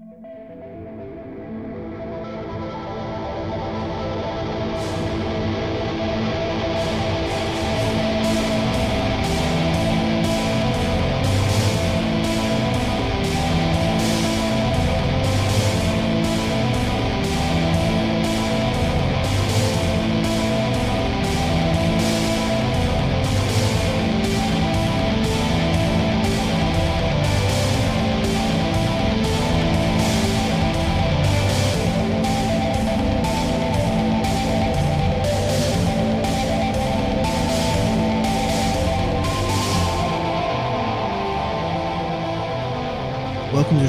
Welcome to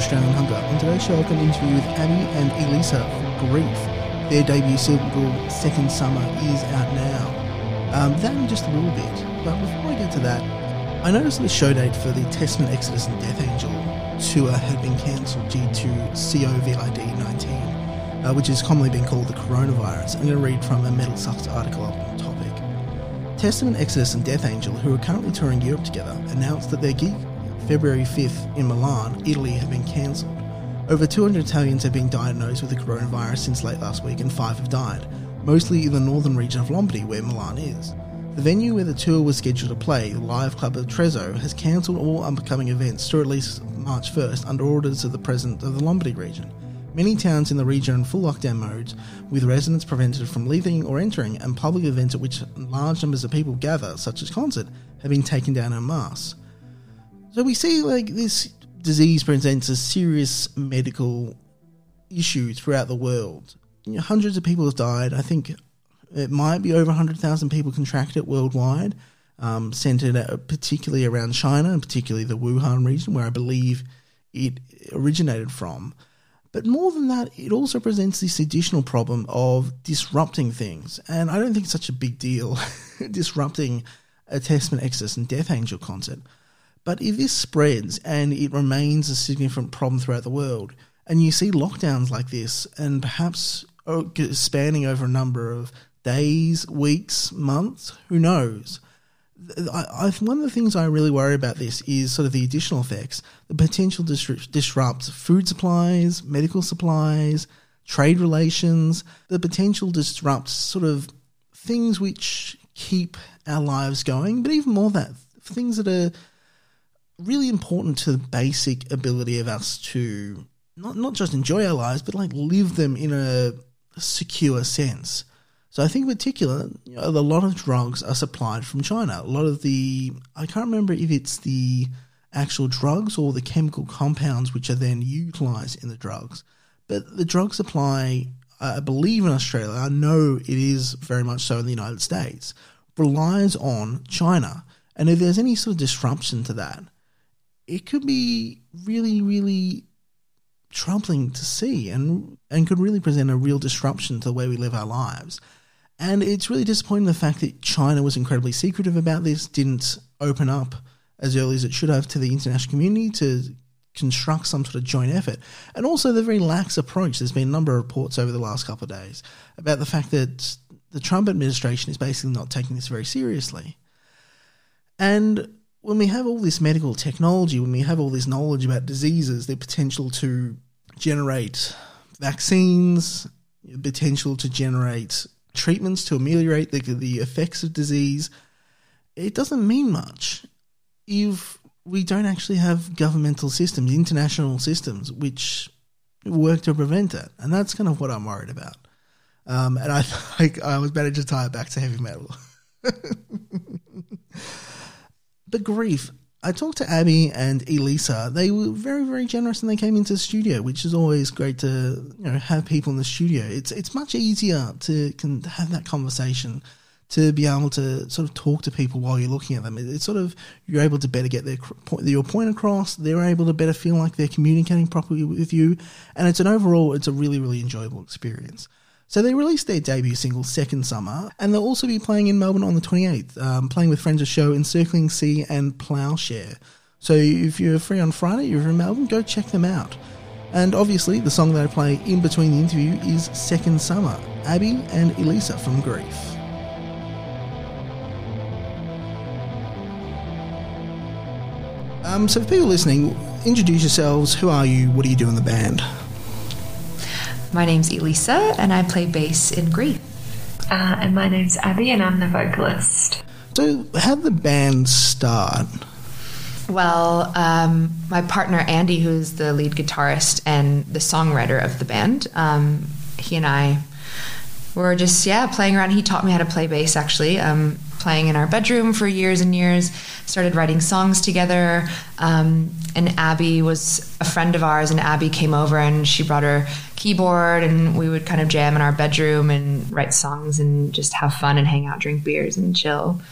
Australian Hunger. On today's show, I've got an interview with Abby and Elisa from Grief. Their debut single, Second Summer, is out now. Um, that in just a little bit. But before I get to that, I noticed the show date for the Testament, Exodus, and Death Angel tour had been cancelled due to COVID 19, uh, which has commonly been called the coronavirus. I'm going to read from a MetalSucks article on the topic. Testament, Exodus, and Death Angel, who are currently touring Europe together, announced that their gig February 5th in Milan, Italy, have been cancelled. Over 200 Italians have been diagnosed with the coronavirus since late last week, and five have died, mostly in the northern region of Lombardy, where Milan is. The venue where the tour was scheduled to play, the Live Club of Trezzo, has cancelled all upcoming events through at least March 1st under orders of the President of the Lombardy region. Many towns in the region are in full lockdown modes, with residents prevented from leaving or entering, and public events at which large numbers of people gather, such as concert, have been taken down en masse. So we see like this disease presents a serious medical issue throughout the world. You know, hundreds of people have died. I think it might be over 100,000 people contracted it worldwide, um, centered at, particularly around China and particularly the Wuhan region, where I believe it originated from. But more than that, it also presents this additional problem of disrupting things. And I don't think it's such a big deal disrupting a Testament Exodus and Death Angel concert. But if this spreads and it remains a significant problem throughout the world, and you see lockdowns like this, and perhaps oh, spanning over a number of days, weeks, months, who knows? I, I, one of the things I really worry about this is sort of the additional effects, the potential to disrupt food supplies, medical supplies, trade relations, the potential disrupt sort of things which keep our lives going, but even more that things that are really important to the basic ability of us to not not just enjoy our lives, but like live them in a secure sense. So I think in particular, you know, a lot of drugs are supplied from China. A lot of the I can't remember if it's the actual drugs or the chemical compounds which are then utilized in the drugs. But the drug supply, I believe in Australia, I know it is very much so in the United States, relies on China. And if there's any sort of disruption to that, it could be really, really troubling to see and and could really present a real disruption to the way we live our lives. And it's really disappointing the fact that China was incredibly secretive about this, didn't open up as early as it should have to the international community to construct some sort of joint effort. And also the very lax approach. There's been a number of reports over the last couple of days about the fact that the Trump administration is basically not taking this very seriously. And when we have all this medical technology, when we have all this knowledge about diseases, the potential to generate vaccines, the potential to generate treatments to ameliorate the, the effects of disease, it doesn't mean much if we don't actually have governmental systems, international systems, which work to prevent it. And that's kind of what I'm worried about. Um, and I, I, I was better to tie it back to heavy metal. But grief. I talked to Abby and Elisa. They were very, very generous, and they came into the studio, which is always great to you know have people in the studio. It's it's much easier to can have that conversation, to be able to sort of talk to people while you're looking at them. It's sort of you're able to better get their point, your point across. They're able to better feel like they're communicating properly with you, and it's an overall it's a really, really enjoyable experience. So they released their debut single, Second Summer, and they'll also be playing in Melbourne on the 28th, um, playing with friends of show Encircling Sea and Plowshare. So if you're free on Friday, you're in Melbourne, go check them out. And obviously, the song that I play in between the interview is Second Summer, Abby and Elisa from Grief. Um, so for people listening, introduce yourselves. Who are you? What do you do in the band? My name's Elisa, and I play bass in Grief. Uh, and my name's Abby, and I'm the vocalist. So, how did the band start? Well, um, my partner Andy, who's the lead guitarist and the songwriter of the band, um, he and I were just yeah playing around. He taught me how to play bass actually. Um, playing in our bedroom for years and years. Started writing songs together. Um, and Abby was a friend of ours, and Abby came over and she brought her keyboard, and we would kind of jam in our bedroom and write songs and just have fun and hang out, drink beers, and chill.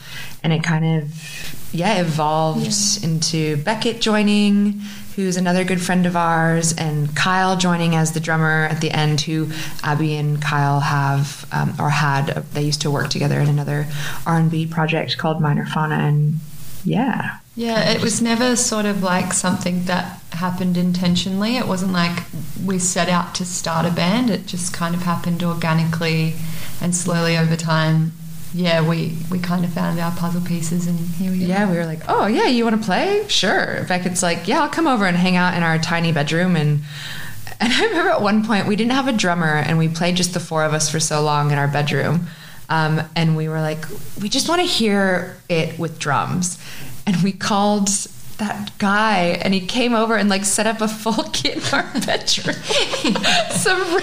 And it kind of yeah evolved yeah. into Beckett joining who's another good friend of ours, and Kyle joining as the drummer at the end, who Abby and Kyle have um, or had. They used to work together in another R and B project called Minor Fauna, and yeah. Yeah, it was never sort of like something that happened intentionally. It wasn't like we set out to start a band. It just kind of happened organically and slowly over time yeah, we we kind of found our puzzle pieces, and here we are. Yeah, we were like, oh yeah, you want to play? Sure. Beckett's like, yeah, I'll come over and hang out in our tiny bedroom, and and I remember at one point we didn't have a drummer, and we played just the four of us for so long in our bedroom, um, and we were like, we just want to hear it with drums, and we called that guy and he came over and like set up a full kit in our bedroom. Some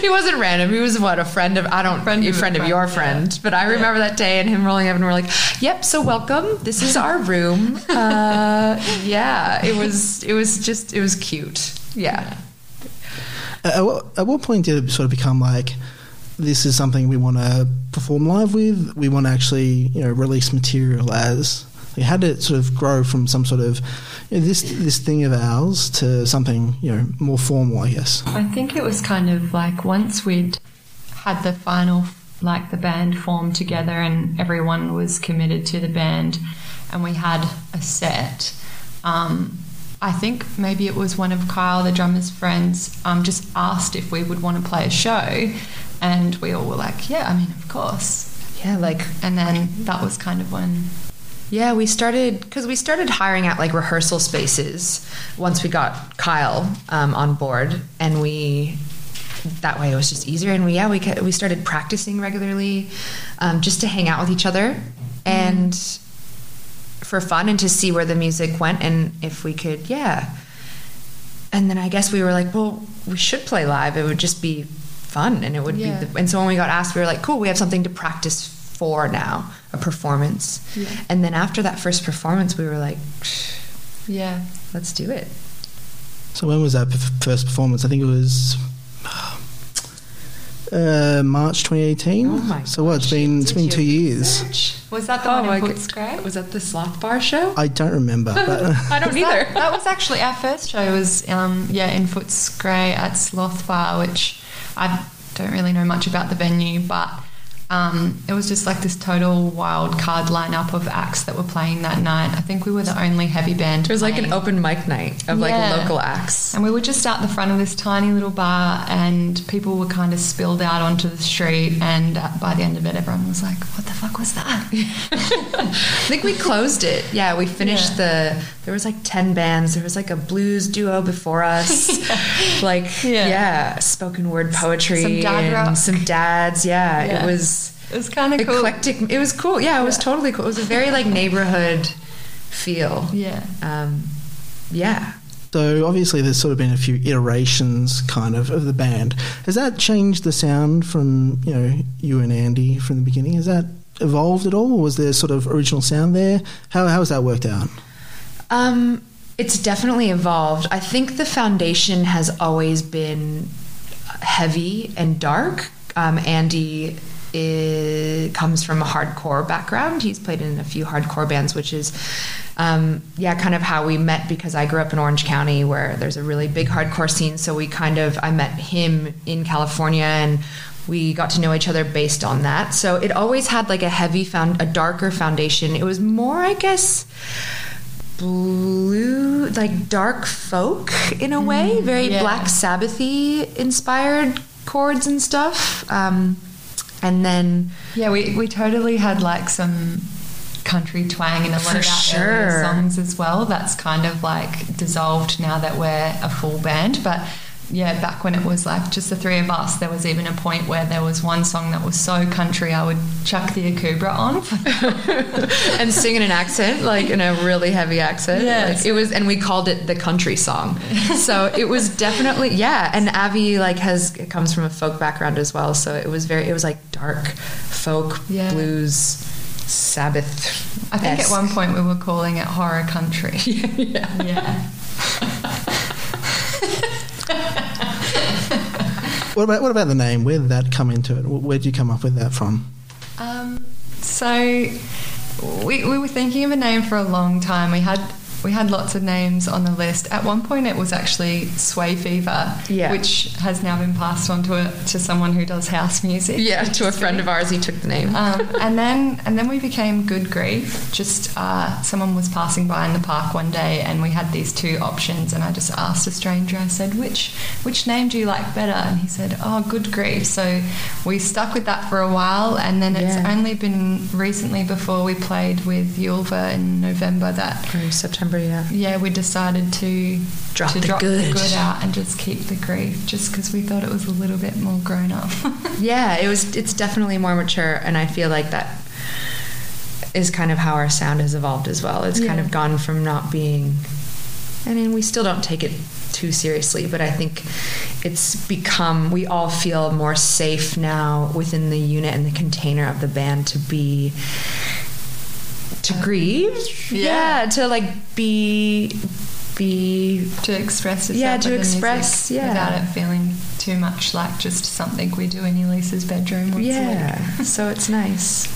he wasn't random. He was what a friend of I don't friend, a friend of, friend, your friend. Yeah. But I remember yeah. that day and him rolling up and we're like, "Yep, so welcome. This is our room." Uh, yeah, it was it was just it was cute. Yeah. At at what point did it sort of become like? This is something we want to perform live with. We want to actually, you know, release material as how did it sort of grow from some sort of you know, this this thing of ours to something you know more formal? I guess. I think it was kind of like once we'd had the final like the band formed together and everyone was committed to the band and we had a set. Um, I think maybe it was one of Kyle, the drummer's friends, um, just asked if we would want to play a show, and we all were like, "Yeah, I mean, of course." Yeah, like, and then that was kind of when yeah, we started because we started hiring out like rehearsal spaces once we got Kyle um, on board, and we that way it was just easier. And we yeah we we started practicing regularly, um, just to hang out with each other and for fun and to see where the music went and if we could yeah. And then I guess we were like, well, we should play live. It would just be fun, and it would yeah. be. The, and so when we got asked, we were like, cool, we have something to practice for now a performance. Yeah. And then after that first performance, we were like, yeah, let's do it. So when was that first performance? I think it was uh, March 2018. Oh my! So what? It's been it's been two years. Was that the oh one in Footscray? Was that the Sloth Bar show? I don't remember. But I don't either. That, that, was actually our first show. Was um, yeah in Footscray at Sloth Bar, which I don't really know much about the venue, but um, it was just like this total wild card lineup of acts that were playing that night. I think we were the only heavy band. It was playing. like an open mic night of yeah. like local acts. And we were just out the front of this tiny little bar, and people were kind of spilled out onto the street. And by the end of it, everyone was like, "What the fuck was that?" I think we closed it. Yeah, we finished yeah. the. There was like ten bands. There was like a blues duo before us. yeah. Like yeah. spoken word poetry, some dad rock. some dads. yeah. it was it was kind of cool. Eclectic. It was cool. Yeah, it was totally cool. It was a very like neighborhood feel. Yeah. Um, yeah. So obviously, there's sort of been a few iterations, kind of, of the band. Has that changed the sound from you know you and Andy from the beginning? Has that evolved at all, or was there sort of original sound there? How how has that worked out? Um, it's definitely evolved. I think the foundation has always been heavy and dark. Um, Andy is, comes from a hardcore background. He's played in a few hardcore bands, which is, um, yeah, kind of how we met because I grew up in Orange County where there's a really big hardcore scene. So we kind of, I met him in California and we got to know each other based on that. So it always had like a heavy found, a darker foundation. It was more, I guess, blue, like dark folk in a way, mm, very yeah. Black Sabbathy inspired chords and stuff. Um, and then yeah, we we totally had like some country twang in a lot of our sure. songs as well. That's kind of like dissolved now that we're a full band. But yeah, back when it was like just the three of us, there was even a point where there was one song that was so country, I would chuck the Akubra on. and sing in an accent, like in a really heavy accent. Yes. Like, it was, and we called it the country song. so it was definitely, yeah. And Abby like has it comes from a folk background as well, so it was very, it was like dark folk Yeah. blues, Sabbath. I think at one point we were calling it horror country. yeah. yeah. What about what about the name? Where did that come into it? Where did you come up with that from? Um, so we, we were thinking of a name for a long time. We had we had lots of names on the list. At one point, it was actually Sway Fever, Yeah. which has now been passed on to a, to someone who does house music. Yeah, to a friend of ours, he took the name. Um, and then and then we became Good Grief. Just uh, someone was passing by in the park one day, and we had these two options. And I just asked a stranger. I said, "Which which name do you like better?" And he said, "Oh, Good Grief." So we stuck with that for a while, and then it's Yeah. only been recently before we played with Yulva in November that Or September, yeah. yeah we decided to Drop to the drop good. the good out and just keep the grief, just because we thought it was a little bit more grown up. Yeah, it was. It's definitely more mature, and I feel like that is kind of how our sound has evolved as well. It's kind of gone from not being. I mean, we still don't take it too seriously, but I think it's become. We all feel more safe now within the unit and the container of the band to be. To grieve, yeah. yeah, to like be, be to express yourself Yeah, to with music express, yeah. without it feeling too much like just something we do in Elisa's bedroom once a yeah. week. so it's nice.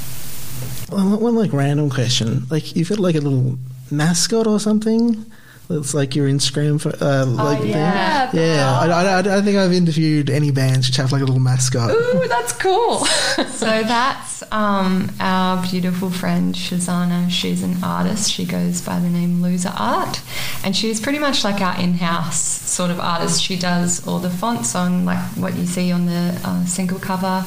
Well, one like random question. Like you've got like a little mascot or something. It's like your Instagram for uh, like thing. yeah. yeah. I, I, I don't think I've interviewed any bands which have like a little mascot. Ooh, that's cool. so that's um, our beautiful friend Shazana. She's an artist. She goes by the name Loser Art, and she's pretty much like our in-house sort of artist. She does all the fonts on like what you see on the uh, single cover,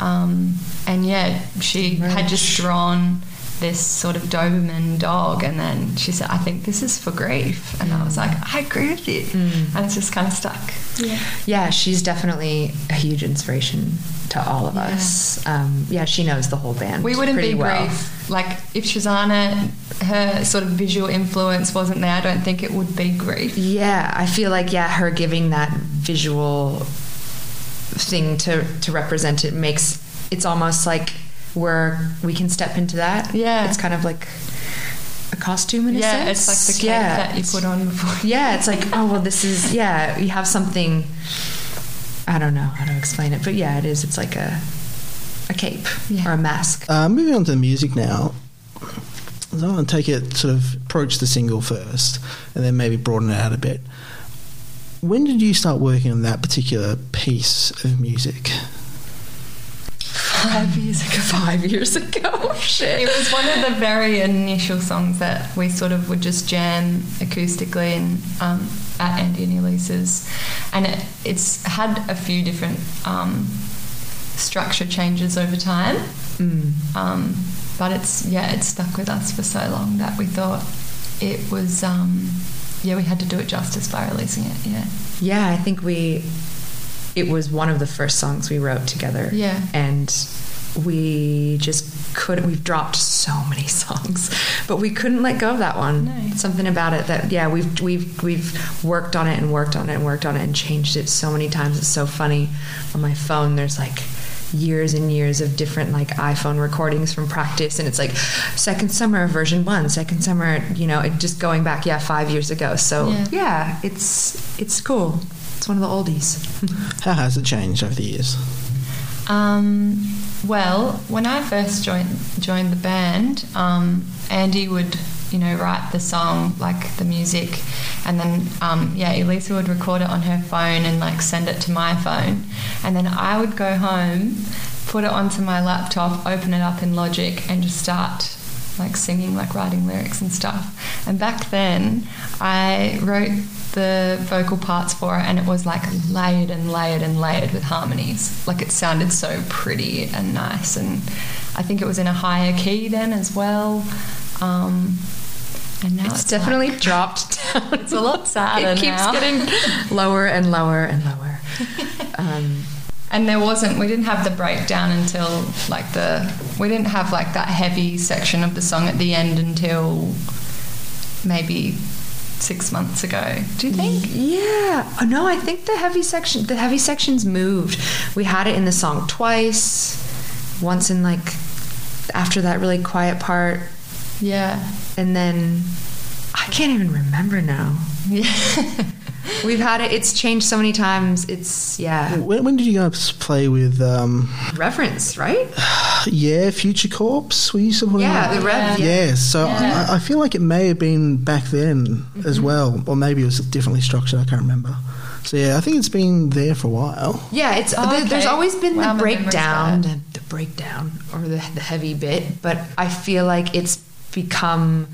um, and yeah, she had just drawn this sort of Doberman dog, and then she said, "I think this is for grief," and I was like, "I agree with you," and it's just kind of stuck. Yeah. Yeah, she's definitely a huge inspiration to all of us. Um, yeah, she knows the whole band. We wouldn't pretty be well. grief. Like if Shazana, her sort of visual influence wasn't there, I don't think it would be grief. Yeah, I feel like yeah, her giving that visual thing to to represent it makes it's almost like where we can step into that. Yeah. it's kind of like a costume in a Yeah, sense. it's like the cape yeah, that you put on before. Yeah, it's like oh well, this is yeah. You have something. I don't know how to explain it, but yeah, it is. It's like a a cape Yeah. or a mask. Uh, moving on to the music now. So I want to take it sort of approach the single first, and then maybe broaden it out a bit. When did you start working on that particular piece of music? Five years ago. Five years ago. Shit. It was one of the very initial songs that we sort of would just jam acoustically and um, at Andy and Elise's, and it, it's had a few different um, structure changes over time. Mm. Um, but it's yeah, it's stuck with us for so long that we thought it was um, yeah, we had to do it justice by releasing it. Yeah, Yeah, I think we. It was one of the first songs we wrote together. Yeah. And we just couldn't. We've dropped so many songs, but we couldn't let go of that one. No. Something about it that yeah, we've we've we've worked on it and worked on it and worked on it and changed it so many times. It's so funny. On my phone, there's like years and years of different like iPhone recordings from practice and it's like second summer version 1 second summer you know it just going back yeah 5 years ago so Yeah. yeah, it's it's cool. It's one of the oldies. How has it changed over the years? Um, well, when I first joined joined the band, um, Andy would you know write the song like the music, and then um, yeah, Elisa would record it on her phone and like send it to my phone, and then I would go home, put it onto my laptop, open it up in Logic, and just start like singing, like writing lyrics and stuff. And back then, I wrote the vocal parts for it, and it was like layered and layered and layered with harmonies. Like it sounded so pretty and nice, and I think it was in a higher key then as well. Um, and now It's, it's, definitely like- dropped down. It's a lot sadder It keeps now. getting lower and lower and lower. Um, And there wasn't, we didn't have the breakdown until like the, we didn't have like that heavy section of the song at the end until maybe six months ago. Do you think? Mm. Yeah. Oh, no, I think the heavy section, the heavy sections moved. We had it in the song twice. Once in like after that really quiet part, Yeah. and then I can't even remember now. Yeah. We've had it. It's changed so many times. It's yeah. When, when did you guys play with? Um, Reference, right? yeah, Future Corps. We used to put Yeah, on- the rev. Yeah. Yeah, so Yeah. I, I feel like it may have been back then as Mm-hmm. well, or maybe it was differently structured. I can't remember. So yeah, I think it's been there for a while. Yeah, it's Oh, there- there's always been Wow, the breakdown, the, the breakdown, or the, the heavy bit. But I feel like it's become.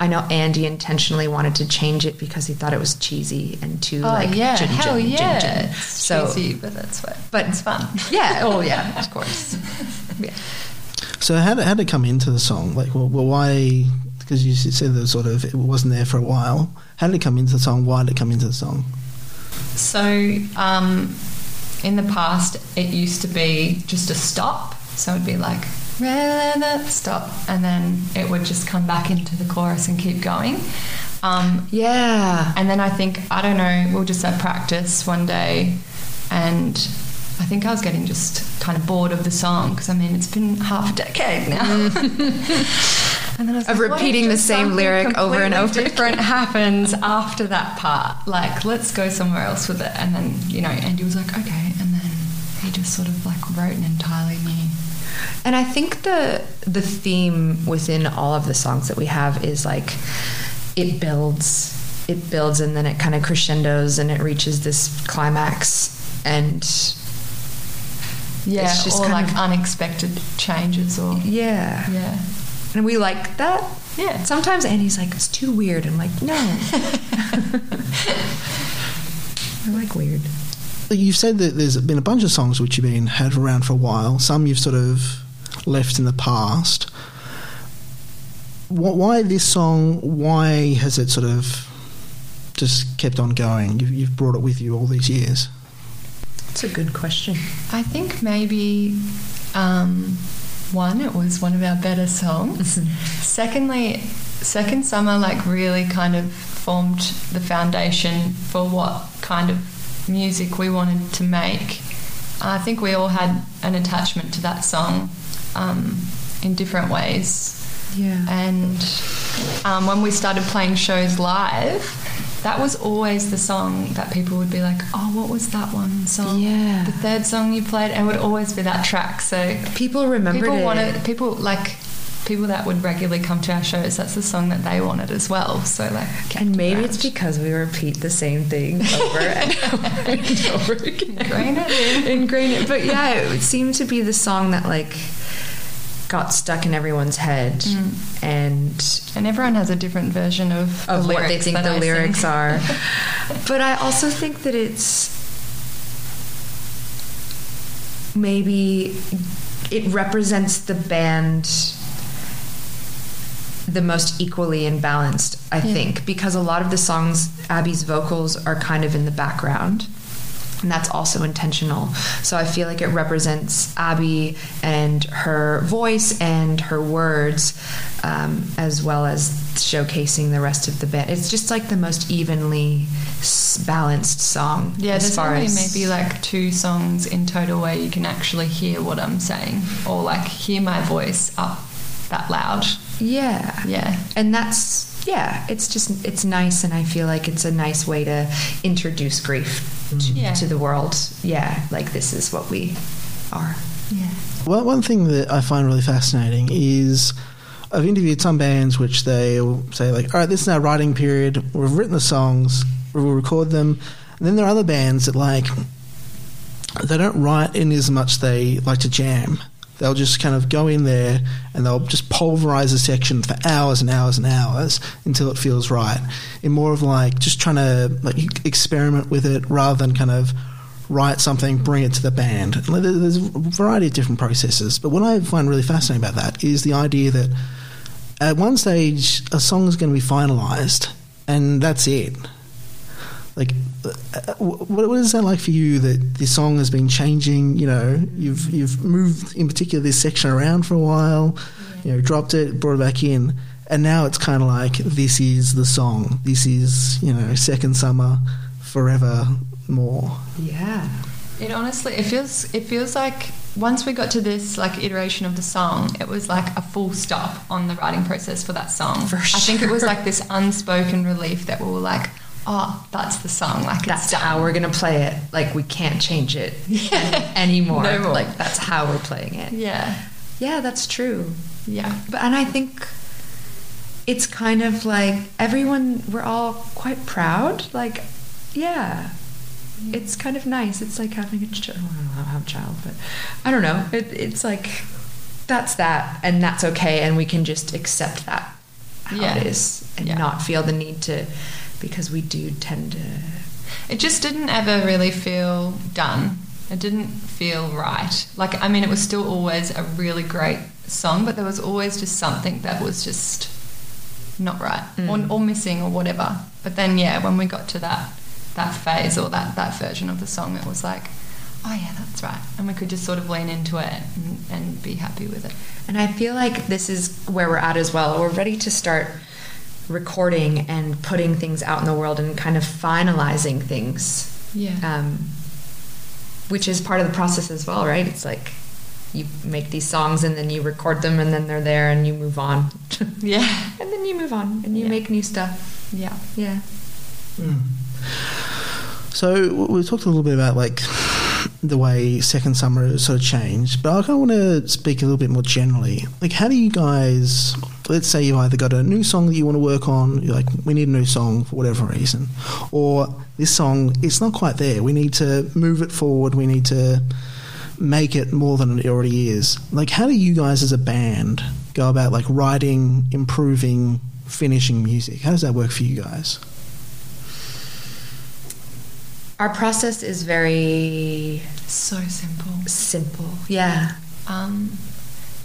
I know Andy intentionally wanted to change it because he thought it was cheesy and too Oh like yeah, jin, hell jin, jin, yeah. jin. It's So, cheesy, but that's fun. but it's fun. yeah, oh yeah, of course. Yeah. So how did, how did it come into the song? Like, well, well why? Because you said that sort of it wasn't there for a while. How did it come into the song? Why did it come into the song? So, um, in the past, it used to be just a stop. So it'd be like, stop. And then it would just come back into the chorus and keep going. Um, Yeah. and then I think, I don't know, we'll just have practice one day. And I think I was getting just kind of bored of the song because I mean, it's been half a decade now. and then I was Of like, repeating the same lyric over and over Different happens after that part. Like, let's go somewhere else with it. And then, you know, Andy was like, okay. And then he just sort of like wrote an entirely new. And I think the the theme within all of the songs that we have is like it builds, it builds, and then it kind of crescendos and it reaches this climax, and Yeah, It's just or kind like of- unexpected changes or. yeah, Yeah. and we like that. Yeah. Sometimes Andy's like, "It's too weird." I'm like, "No." I like weird. You've said that there's been a bunch of songs which you've been had around for a while. Some you've sort of left in the past. Why this song? Why has it sort of just kept on going? You've, you've brought it with you all these years. It's a good question. I think maybe um, one, it was one of our better songs. Secondly, Second Summer like really kind of formed the foundation for what kind of music we wanted to make. I think we all had an attachment to that song um, in different ways. Yeah. And um, when we started playing shows live, that was always the song that people would be like, "Oh, what was that one song? Yeah. the third song you played." And it would always be that track. So People remembered people it. wanted people like people that would regularly come to our shows. That's the song that they wanted as well. So like, and maybe around. it's because we repeat the same thing over and over and over again. Ingrain it in. Ingrain it. But yeah, it seemed to be the song that like got stuck in everyone's head mm. and and everyone has a different version of, of the what they think the I sing. lyrics are. but I also think that it's maybe it represents the band the most equally and balanced, I Yeah. think, because a lot of the songs, Abby's vocals are kind of in the background. And that's also intentional. So I feel like it represents Abby and her voice and her words, um, as well as showcasing the rest of the band. It's just like the most evenly s- balanced song. Yeah, as there's far only as maybe like two songs in total where you can actually hear what I'm saying or like hear my voice up that loud. yeah, Yeah. and that's yeah. It's just it's nice, and I feel like it's a nice way to introduce grief Mm. Yeah. to the world. Yeah, like this is what we are. Yeah. Well, one thing that I find really fascinating is I've interviewed some bands which they say like, "All right, this is our writing period. We've written the songs, we'll record them." And then there are other bands that like they don't write in as much they like to jam. They'll just kind of go in there and they'll just pulverize a section for hours and hours and hours until it feels right. In more of like just trying to like experiment with it rather than kind of write something, bring it to the band. There's a variety of different processes, but what I find really fascinating about that is the idea that at one stage a song is going to be finalized, and that's it. Like, what, what is that like for you? That the song has been changing. You know, you've you've moved in particular this section around for a while. You know, dropped it, brought it back in, and now it's kind of like this is the song. This is you know, second summer, forever more. Yeah. It honestly, it feels, it feels like once we got to this like iteration of the song, it was like a full stop on the writing process for that song. For I think it was like this unspoken relief that we were like, oh, that's the song. Like That's done. how we're gonna play it. Like we can't change it anymore. No more. Like that's how we're playing it. Yeah, Yeah, that's true. yeah, But and I think it's kind of like everyone we're all quite proud. Like, yeah. It's kind of nice. It's like having a child. I don't have a child, but I don't know. It, it's like that's that, and that's okay, and we can just accept that how Yeah. it is, and Yeah. not feel the need to, because we do tend to. It just didn't ever really feel done. It didn't feel right. Like, I mean, it was still always a really great song, but there was always just something that was just not right Mm. or, or missing or whatever. But then, yeah, when we got to that that phase or that, that version of the song, it was like, oh, yeah, that's right. And we could just sort of lean into it and, and be happy with it. And I feel like this is where we're at as well. We're ready to start recording and putting things out in the world and kind of finalizing things, Yeah. um, which is part of the process as well, right? It's like you make these songs and then you record them and then they're there and you move on. yeah. and then you move on and you Yeah. make new stuff. Yeah. Yeah. So we talked a little bit about like the way Second Summer has sort of changed, but I kind of want to speak a little bit more generally. Like, how do you guys? Let's say you've either got a new song that you want to work on, you're like, we need a new song for whatever reason, or this song it's not quite there. We need to move it forward. We need to make it more than it already is. Like, how do you guys as a band go about like writing, improving, finishing music? How does that work for you guys? Our process is very So simple. simple. Yeah. Um,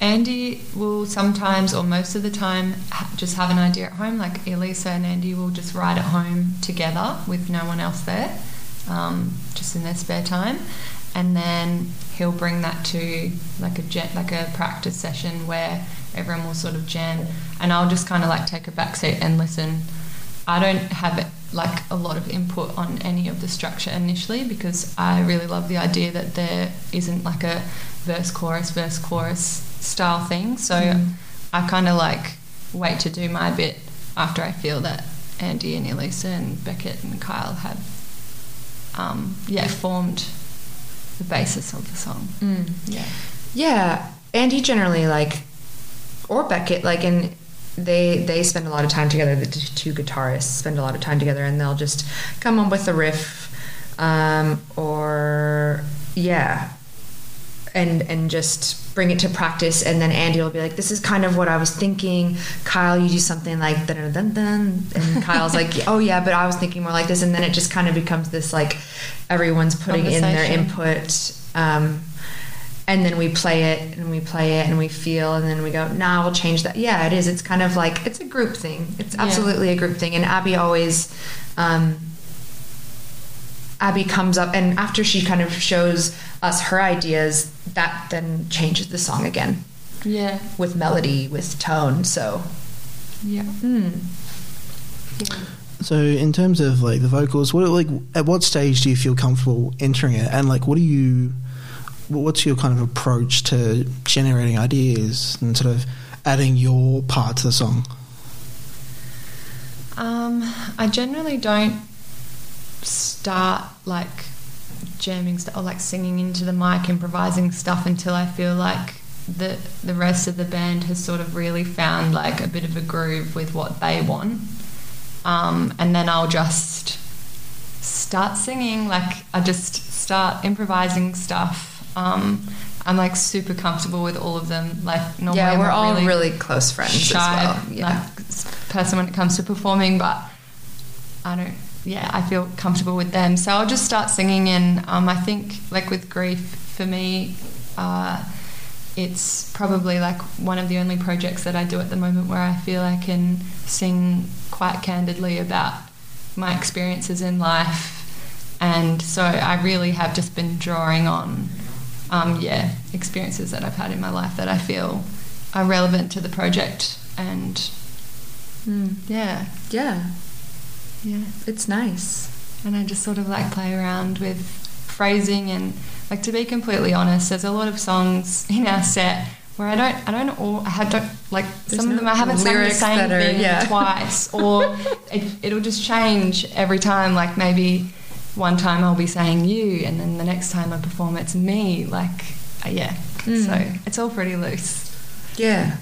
Andy will sometimes, or most of the time, ha- just have an idea at home. Like Elisa and Andy will just write at home together with no one else there, um, just in their spare time, and then he'll bring that to like a like a practice session where everyone will sort of jam, and I'll just kind of like take a back seat and listen. I don't have like a lot of input on any of the structure initially because I really love the idea that there isn't like a verse chorus verse chorus style thing. So Mm. I kind of like wait to do my bit after I feel that Andy and Elisa and Beckett and Kyle have um, yeah formed the basis of the song. Mm. Yeah. Yeah, Andy generally like, or Beckett like, and they they spend a lot of time together. The two guitarists spend a lot of time together, and they'll just come up with a riff, um, or yeah, and and just bring it to practice. And then Andy will be like, "This is kind of what I was thinking." Kyle, you do something like dun dun dun, and Kyle's like, "Oh yeah, but I was thinking more like this." And then it just kind of becomes this like everyone's putting in their input. Um, and then we play it and we play it and we feel and then we go nah we'll change that yeah it is it's kind of like it's a group thing it's Yeah. absolutely a group thing and abby always um, abby comes up and after she kind of shows us her ideas that then changes the song again Yeah. with melody with tone so Yeah. hmm. So, in terms of like the vocals, what like at what stage do you feel comfortable entering it, and like what do you, what's your kind of approach to generating ideas and sort of adding your part to the song? Um, I generally don't start like jamming stuff or like singing into the mic, improvising stuff until I feel like the the rest of the band has sort of really found like a bit of a groove with what they want. Um, and then I'll just start singing. Like I just start improvising stuff. Um, I'm like super comfortable with all of them. Like normally yeah we're all really really, close friends shy as well yeah like person when it comes to performing, but I don't yeah, I feel comfortable with them. So I'll just start singing, and um, I think like with grief for me. Uh, it's probably like one of the only projects that I do at the moment where I feel I can sing quite candidly about my experiences in life. And so I really have just been drawing on, um, yeah, experiences that I've had in my life that I feel are relevant to the project. And Mm. yeah, Yeah, yeah. it's nice. And I just sort of like play around with phrasing and like to be completely honest, there's a lot of songs in our set where I don't, I don't, all, I have don't like There's some of them. I haven't sung the same are- thing yeah. twice, or it, it'll just change every time. Like maybe one time I'll be saying you, and then the next time I perform it's me. Like, uh, yeah. Mm. So it's all pretty loose. Yeah,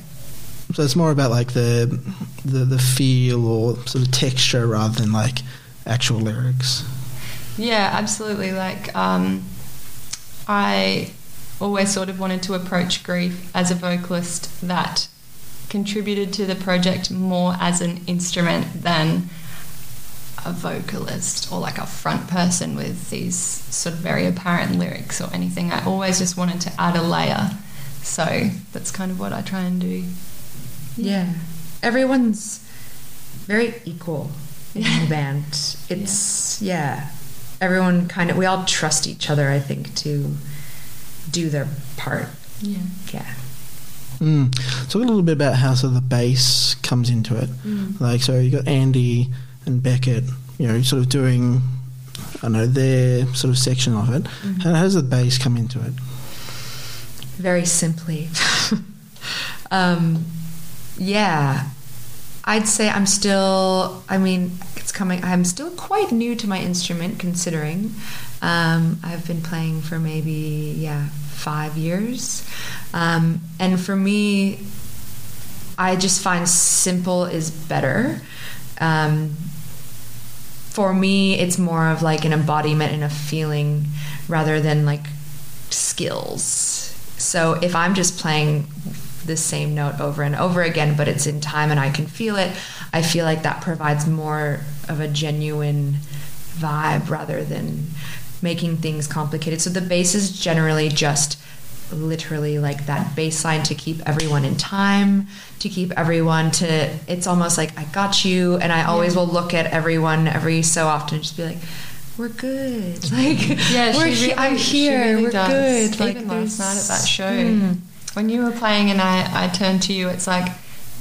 So it's more about like the the the feel or sort of texture rather than like actual lyrics. Yeah, absolutely. Like, um, I always sort of wanted to approach grief as a vocalist that contributed to the project more as an instrument than a vocalist or like a front person with these sort of very apparent lyrics or anything. I always just wanted to add a layer. So that's kind of what I try and do. Yeah. Everyone's very equal in the band. It's yeah. Everyone kind of we all trust each other. I think to do their part. Yeah. Yeah. Mm. Talk a little bit about how sort of the bass comes into it. Like, so you got Andy and Beckett, you know, sort of doing, I don't know, their sort of section of it. How, how does the bass come into it? very simply. um, yeah, I'd say I'm still. I mean, it's coming. I'm still quite new to my instrument, considering um, I've been playing for maybe yeah five years, um, and for me, I just find simple is better. Um, for me, it's more of like an embodiment and a feeling rather than like skills. So if I'm just playing the same note over and over again, but it's in time and I can feel it, I feel like that provides more of a genuine vibe rather than making things complicated. So the bass is generally just literally like that bass line to keep everyone in time, to keep everyone to it's almost like I got you and I always will look at everyone every so often and just be like we're good. Like Yeah, we're he- really, I'm here. really we're does. good. Even Like last night at that show, Mm. When you were playing and I, I turned to you, it's like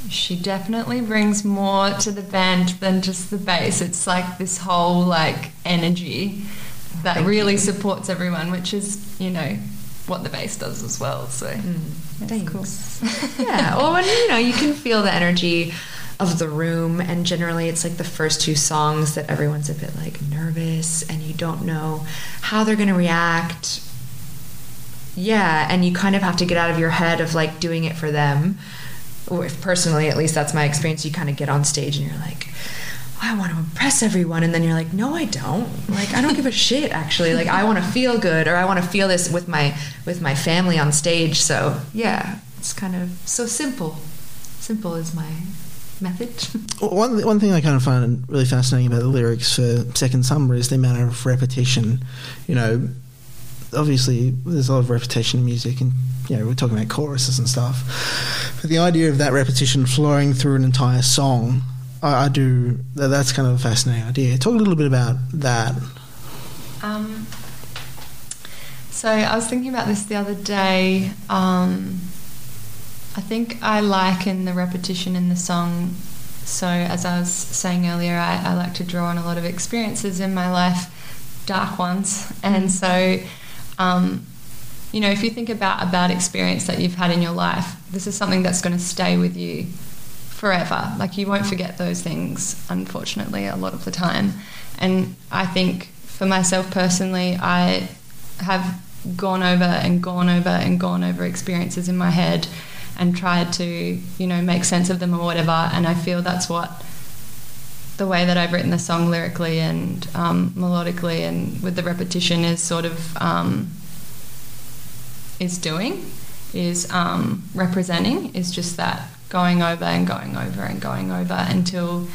she definitely brings more to the band than just the bass. It's like this whole like energy that Thank really you. supports everyone, which is you know what the bass does as well. So Mm, that's cool. Yeah. Well, when you know, you can feel the energy of the room, and generally, it's like the first two songs that everyone's a bit like nervous, and you don't know how they're going to react. Yeah, and you kind of have to get out of your head of like doing it for them. Or if personally, at least that's my experience. You kind of get on stage and you're like. I want to impress everyone, and then you're like, no, I don't. Like, I don't give a shit. Actually, like, I want to feel good, or I want to feel this with my with my family on stage. So, yeah, it's kind of so simple. Simple is my method. One, one thing I kind of find really fascinating about the lyrics for Second Summer is the amount of repetition. You know, obviously there's a lot of repetition in music, and you know we're talking about choruses and stuff. But the idea of that repetition flowing through an entire song, I, I do. that- That's kind of a fascinating idea. Talk a little bit about that. Um, so I was thinking about this the other day. Um, I think I liken the repetition in the song. So as I was saying earlier, I, I like to draw on a lot of experiences in my life, dark ones, and so. Um, you know, if you think about a bad experience that you've had in your life, this is something that's going to stay with you forever. Like you won't forget those things, unfortunately, a lot of the time. And I think for myself personally, I have gone over and gone over and gone over experiences in my head and tried to, you know, make sense of them or whatever. And I feel that's what the way that I've written the song lyrically and um, melodically and with the repetition is sort of um, is doing is um, representing is just that going over and going over and going over until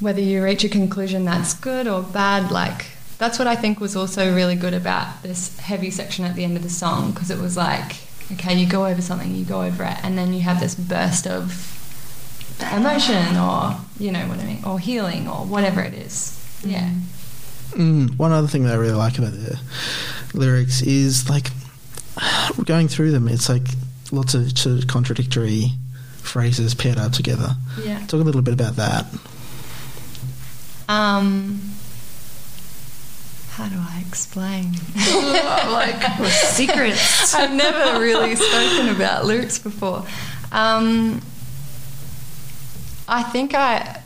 whether you reach a conclusion that's good or bad, like that's what I think was also really good about this heavy section at the end of the song because it was like, okay, you go over something, you go over it, and then you have this burst of emotion or you know what I mean, or healing or whatever it is. Yeah. Mm, one other thing that I really like about the lyrics is like going through them. It's like lots of sort of contradictory phrases paired up together. Yeah. Talk a little bit about that. Um, how do I explain? like secrets. I've never really spoken about lyrics before. Um, I think I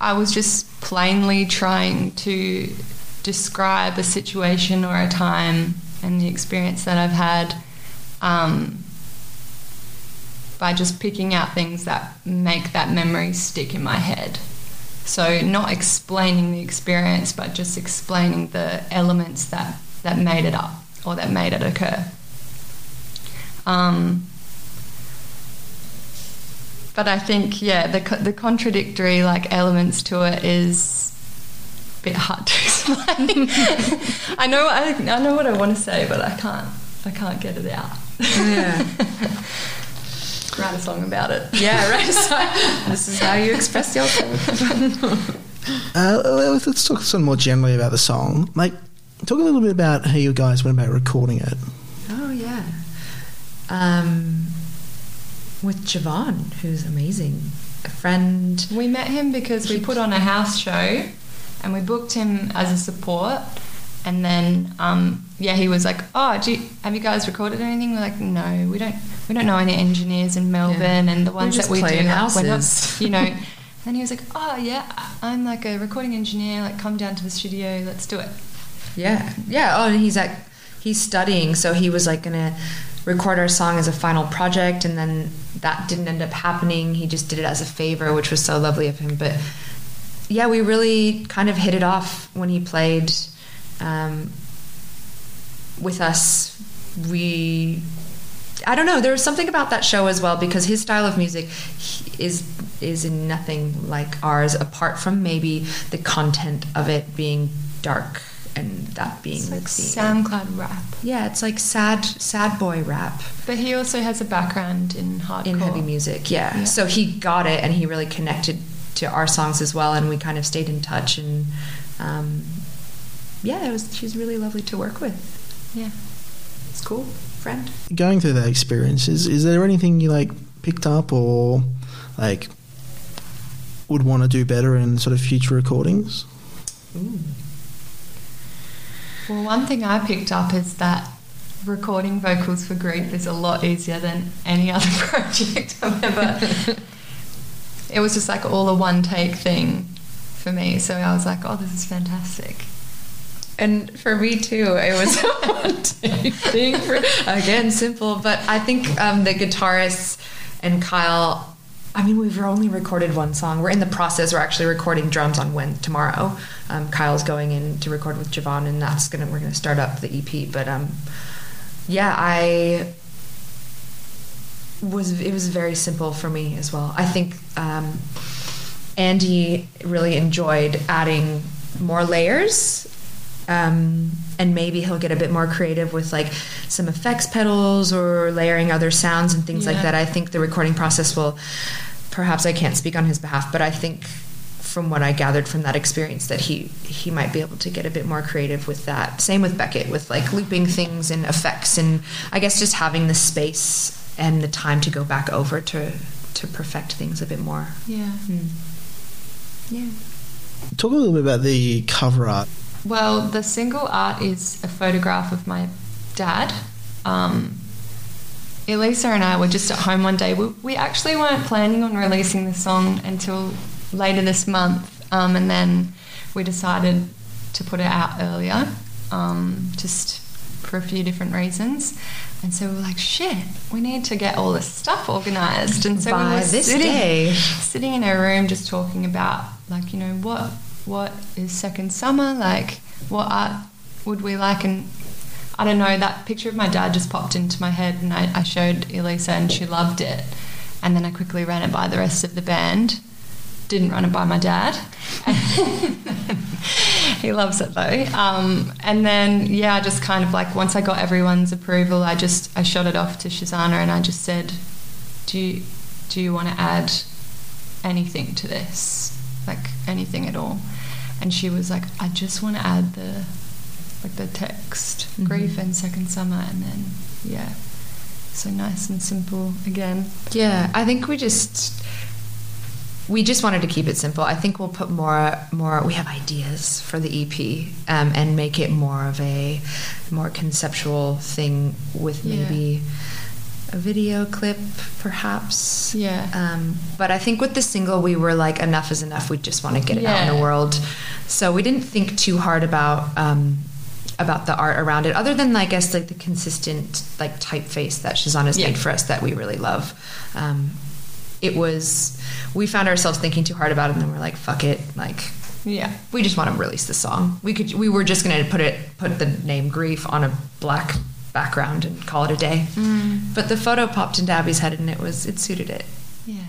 I was just plainly trying to describe a situation or a time and the experience that I've had um, by just picking out things that make that memory stick in my head. So not explaining the experience, but just explaining the elements that, that made it up or that made it occur. Um, but I think yeah, the the contradictory like elements to it is a bit hard to explain. I know I, I know what I want to say, but I can't I can't get it out. Yeah. Write a song about it. Yeah, write a song. this is how you express yourself. Uh, let's talk some more generally about the song. Like, talk a little bit about how you guys went about recording it. Oh yeah. Um, with Javon, who's amazing, a friend. We met him because we put on a house show, and we booked him as a support. And then, um, yeah, he was like, "Oh, do you, have you guys recorded anything?" We're like, "No, we don't. We don't know any engineers in Melbourne, and the ones that we do, like, we're not, you know." And he was like, "Oh yeah, I'm like a recording engineer. Like, come down to the studio. Let's do it." Yeah, yeah. Oh, and he's like, he's studying, so he was like gonna record our song as a final project, and then that didn't end up happening. He just did it as a favor, which was so lovely of him. But yeah, we really kind of hit it off when he played um, with us. We I don't know. There was something about that show as well because his style of music is is in nothing like ours, apart from maybe the content of it being dark and that being It's the like theme. SoundCloud rap, Yeah, it's like sad sad boy rap but he also has a background in hardcore. in heavy music. Yeah. Yeah. So he got it and he really connected to our songs as well, and we kind of stayed in touch and. Um, yeah, it was. She's really lovely to work with. Yeah. It's cool, friend. Going through that experience, is, is there anything you like picked up or like would want to do better in sort of future recordings? Well, one thing I picked up is that recording vocals for Grief is a lot easier than any other project I've ever. it was just like all a one take thing for me. So I was like, oh, this is fantastic. And for me too, it was a one take thing. For, again, simple, but I think um, the guitarists and Kyle. I mean, we've only recorded one song. We're in the process. We're actually recording drums on when tomorrow. Um, Kyle's going in to record with Javon, and that's gonna we're gonna start up the EP. But um, yeah, I was it was very simple for me as well. I think um, Andy really enjoyed adding more layers. Um, and maybe he'll get a bit more creative with like some effects pedals or layering other sounds and things like that. I think the recording process will, perhaps I can't speak on his behalf, but I think from what I gathered from that experience that he he might be able to get a bit more creative with that. Same with Beckett with like looping things and effects and I guess just having the space and the time to go back over to to perfect things a bit more. Yeah. Yeah. Talk a little bit about the cover art. Well, the single art is a photograph of my dad. Um, Elisa and I were just at home one day. We, we actually weren't planning on releasing the song until later this month, um, and then we decided to put it out earlier, um, just for a few different reasons. And so we were like, shit, we need to get all this stuff organised. And so By we were this sitting, day. sitting in a room just talking about like you know what what is second summer like what art would we like and i don't know that picture of my dad just popped into my head and i, I showed elisa and she loved it and then i quickly ran it by the rest of the band didn't run it by my dad. he loves it though. Um, and then yeah, I just kind of like once I got everyone's approval, I just I shot it off to Shazana and I just said, "Do you, do you want to add anything to this? Like anything at all?" And she was like, "I just want to add the like the text, Mm-hmm. grief and second summer, and then yeah." So nice and simple again. Yeah, I think we just we just wanted to keep it simple. I think we'll put more more. We have ideas for the EP um, and make it more of a more conceptual thing with Yeah. maybe a video clip, perhaps. Yeah. Um, but I think with the single, we were like, enough is enough. We just want to get it out in the world. So we didn't think too hard about. Um, about the art around it, other than I guess like the consistent like typeface that Shazana's Yeah. made for us that we really love. Um, it was we found ourselves thinking too hard about it, and then we're like, "Fuck it!" Like Yeah. we just want to release the song. We could we were just gonna put it put the name Grief on a black background and call it a day. But the photo popped into Abby's head, and it was it suited it. Yeah.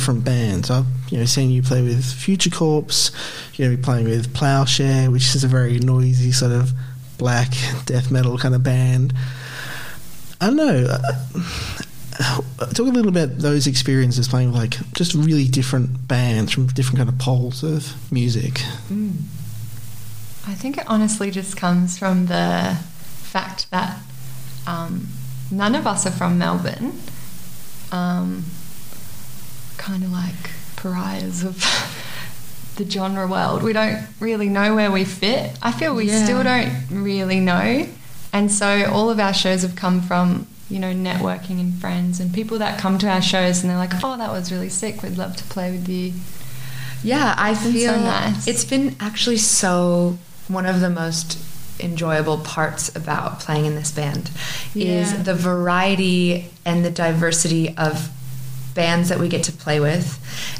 Different bands. I've you know seen you play with Future Corpse. To be playing with Plowshare, which is a very noisy sort of black death metal kind of band. I don't know. uh, Talk a little about those experiences playing with like just really different bands from different kind of poles of music. I think it honestly just comes from the fact that um, none of us are from Melbourne. Um, kind of like pariahs of the genre world. We don't really know where we fit. I feel we Yeah. still don't really know. And so all of our shows have come from, you know, networking and friends and people that come to our shows and they're like, oh, that was really sick. We'd love to play with you. Yeah, I so feel nice. it's been actually so one of the most enjoyable parts about playing in this band Yeah. is the variety and the diversity of bands that we get to play with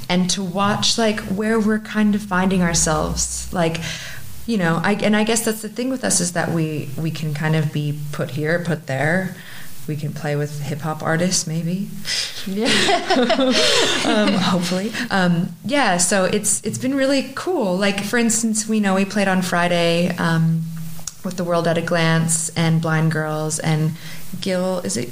and to watch like where we're kind of finding ourselves like you know I, and i guess that's the thing with us is that we we can kind of be put here put there we can play with hip hop artists maybe Yeah. um, hopefully. Um, yeah, so it's it's been really cool. Like for instance, we know we played on Friday um, with the World at a Glance and Blind Girls and Gil. Is it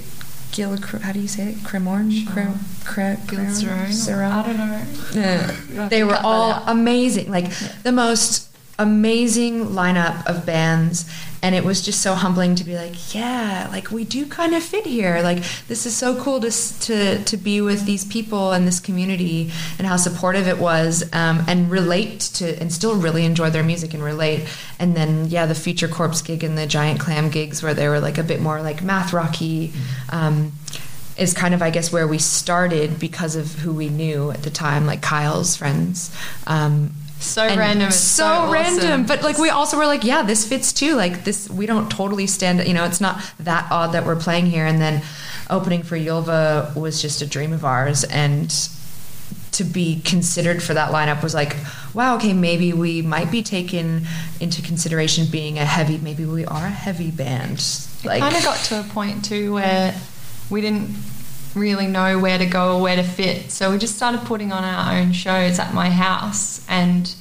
Gil? How do you say it? Cremorne? Cre, cre, Cremorne? I don't know. They were all amazing like the most amazing lineup of bands and it was just so humbling to be like yeah like we do kind of fit here like this is so cool to to to be with these people and this community and how supportive it was um, and relate to and still really enjoy their music and relate and then yeah the future corpse gig and the giant clam gigs where they were like a bit more like math rocky um, is kind of I guess where we started because of who we knew at the time, like Kyle's friends. Um, So and random. So, so, awesome. random. But like we also were like, yeah, this fits too. Like this, we don't totally stand. You know, it's not that odd that we're playing here. And then opening for Yulva was just a dream of ours, and to be considered for that lineup was like, wow, okay, maybe we might be taken into consideration being a heavy. Maybe we are a heavy band. It kind of got to a point too where we didn't really know where to go or where to fit. So we just started putting on our own shows at my house, and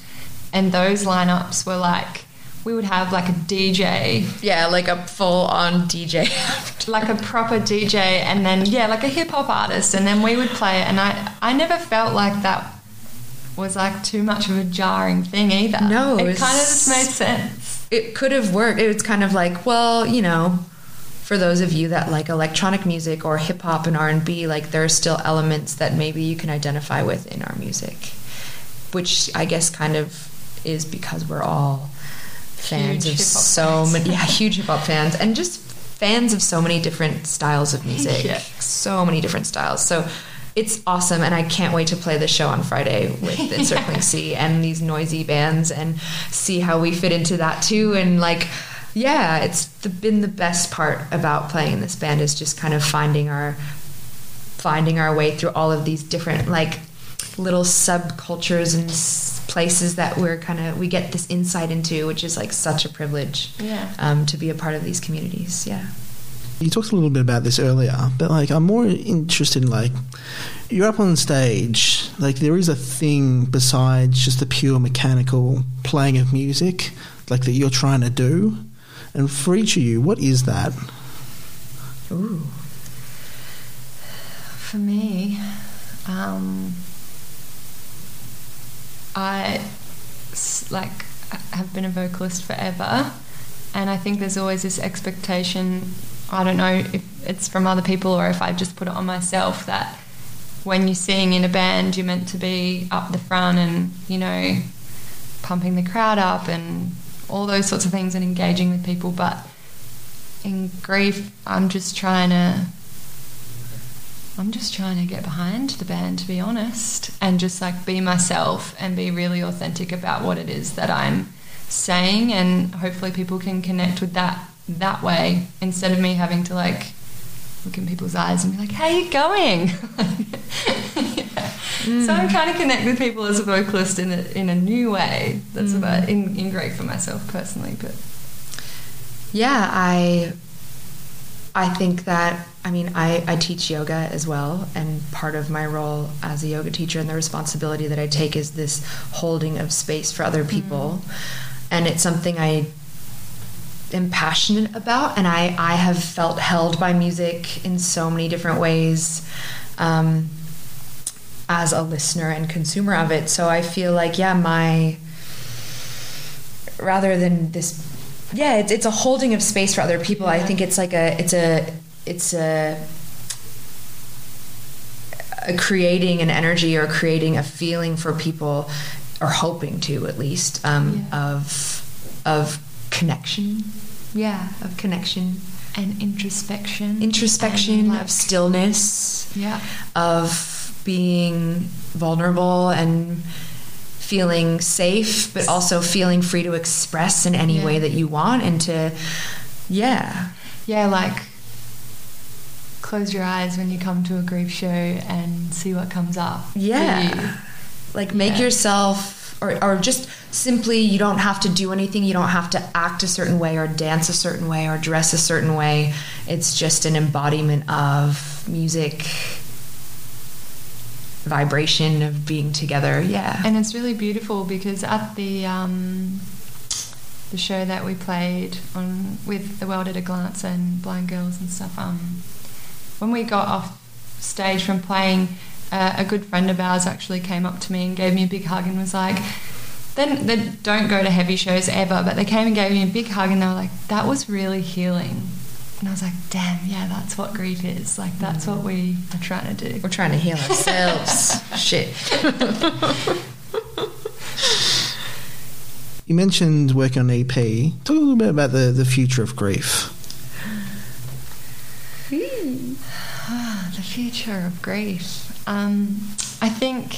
and those lineups were like we would have like a DJ, yeah, like a full on DJ. like a proper DJ, and then yeah, like a hip hop artist, and then we would play it. And I I never felt like that was like too much of a jarring thing either. No, it it's- kind of just made sense. it could have worked. It was kind of like, well, you know, for those of you that like electronic music or hip hop and R and B, like there are still elements that maybe you can identify with in our music, which I guess kind of is because we're all fans Huge of so fans. many, yeah, huge hip hop fans, and just fans of so many different styles of music, Yeah. so many different styles. So. It's awesome, and I can't wait to play the show on Friday with Encircling Sea and these noisy bands, and see how we fit into that too. And like, yeah, it's the, been the best part about playing in this band is just kind of finding our finding our way through all of these different like little subcultures and places that we're kind of we get this insight into, which is like such a privilege Yeah. um, to be a part of these communities. Yeah. You talked a little bit about this earlier, but like I'm more interested in like you're up on stage, like there is a thing besides just the pure mechanical playing of music, like that you're trying to do. And for each of you, what is that? Ooh. For me, um, I like have been a vocalist forever, and I think there's always this expectation. I don't know if it's from other people or if I've just put it on myself that when you sing in a band, you're meant to be up the front and you know pumping the crowd up and all those sorts of things and engaging with people. But in grief, I'm just trying to I'm just trying to get behind the band, to be honest, and just like be myself and be really authentic about what it is that I'm saying, and hopefully people can connect with that that way instead of me having to like look in people's eyes and be like, "How are you going?" Yeah. So I'm mm. trying to connect with people as a vocalist in a in a new way. That's mm. about in, in great for myself personally, but Yeah, I I think that I mean I, I teach yoga as well, and part of my role as a yoga teacher and the responsibility that I take is this holding of space for other people, mm. and it's something I am passionate about, and I I have felt held by music in so many different ways. Um, as a listener and consumer of it, so I feel like yeah, my rather than this yeah it's, it's a holding of space for other people i think it's like a it's a it's a a creating an energy or creating a feeling for people or hoping to at least um, Yeah. of of connection yeah of connection And introspection. introspection and, like, of stillness Yeah. of being vulnerable and feeling safe, but also feeling free to express in any Yeah. way that you want and to, yeah. Yeah, like close your eyes when you come to a grief show and see what comes up. Yeah. Like make Yeah. yourself, or, or just simply, you don't have to do anything. You don't have to act a certain way or dance a certain way or dress a certain way. It's just an embodiment of music, vibration of being together. Yeah. And it's really beautiful because at the um, the show that we played on with the World at a Glance and Blind Girls and stuff, um, when we got off stage from playing, uh, a good friend of ours actually came up to me and gave me a big hug and was like. Then they don't go to heavy shows ever, but they came and gave me a big hug and they were like, "That was really healing." And I was like, "Damn, yeah, that's what grief is. Like, that's what we are trying to do." We're trying to heal ourselves. Shit. You mentioned working on EP. Talk a little bit about the, the future of grief. Ah, the future of grief. Um, I think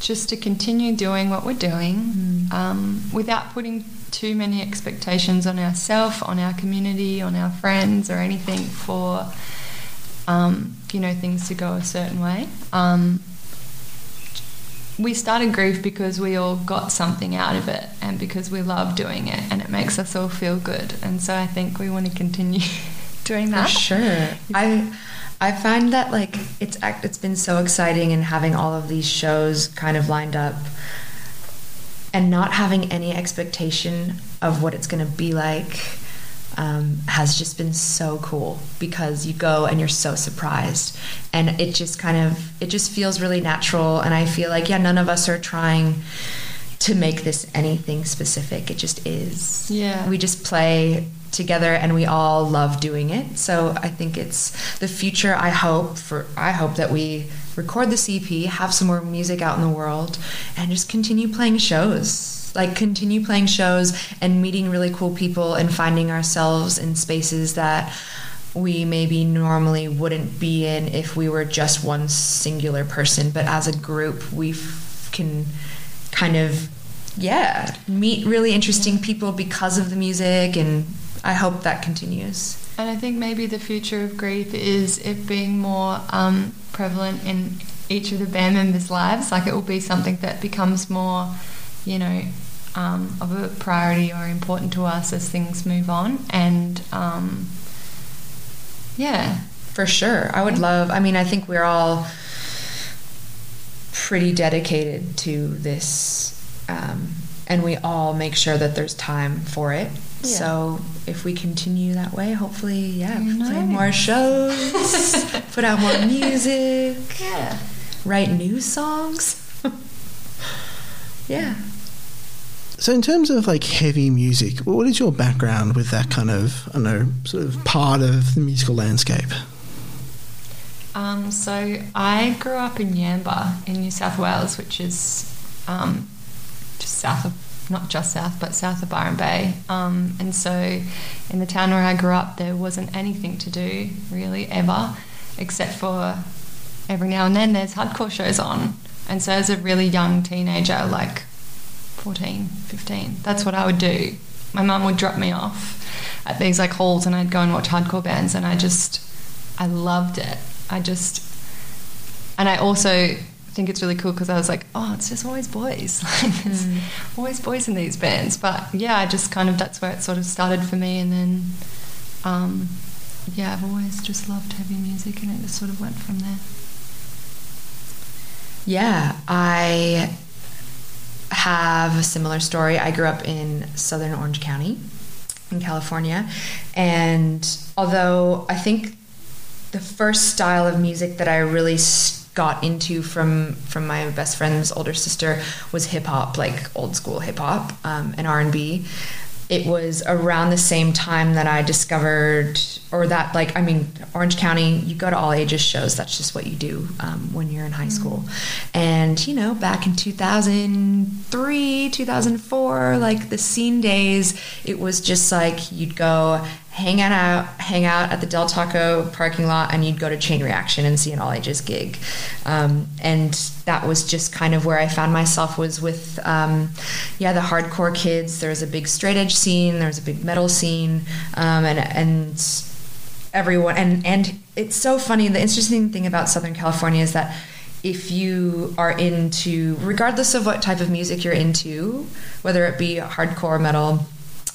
just to continue doing what we're doing um, without putting too many expectations on ourselves, on our community, on our friends, or anything for um, you know things to go a certain way. Um, we started grief because we all got something out of it and because we love doing it and it makes us all feel good and so i think we want to continue doing For that sure. I I find that like it's it's been so exciting and having all of these shows kind of lined up and not having any expectation of what it's going to be like um, has just been so cool because you go and you're so surprised. And it just kind of it just feels really natural and I feel like yeah none of us are trying to make this anything specific. It just is. Yeah. we just play together and we all love doing it. So i think it's the future. I hope for i hope that we record the EP have some more music out in the world and just continue playing shows. Like continue playing shows and meeting really cool people and finding ourselves in spaces that we maybe normally wouldn't be in if we were just one singular person. But as a group we f- can kind of yeah meet really interesting people because of the music and i hope that continues And I think maybe the future of grief is it being more um, prevalent in each of the band members' lives. Like it will be something that becomes more, you know, um, of a priority or important to us as things move on. And um, yeah, for sure i would love i mean i think we're all pretty dedicated to this um, and we all make sure that there's time for it Yeah. so if we continue that way hopefully yeah Who play more shows put out more music yeah. write new songs yeah So, in terms of like heavy music, what is your background with that kind of, I don't know, sort of part of the musical landscape? Um, so I grew up in Yamba in New South Wales, which is um, just south of, not just south, but south of Byron Bay. Um, and so in the town where I grew up, there wasn't anything to do really ever, except for every now and then there's hardcore shows on. And so as a really young teenager, like 14, 15, that's what I would do. My mum would drop me off at these like halls and I'd go and watch hardcore bands and I just I loved it. I just and I also think it's really cool because I was like, oh, it's just always boys. Like there's always boys in these bands. But yeah, I just kind of that's where it sort of started for me and then um, yeah, I've always just loved heavy music, and it just sort of went from there. Yeah, I have a similar story. I grew up in southern Orange County in California, and although I think the first style of music that I really got into from from my best friend's older sister was hip hop, like old school hip hop um, and R and B. It was around the same time that I discovered, or that like I mean, Orange County. You go to all ages shows. That's just what you do um, when you're in high school. And you know, back in 2003, 2004, like the scene days, it was just like you'd go hang out hang out at the Del Taco parking lot and you'd go to Chain Reaction and see an all ages gig. Um, and that was just kind of where I found myself was with um, yeah, the hardcore kids. There was a big straight edge scene, there was a big metal scene, um, and and everyone and and it's so funny the interesting thing about southern california is that if you are into regardless of what type of music you're into whether it be hardcore metal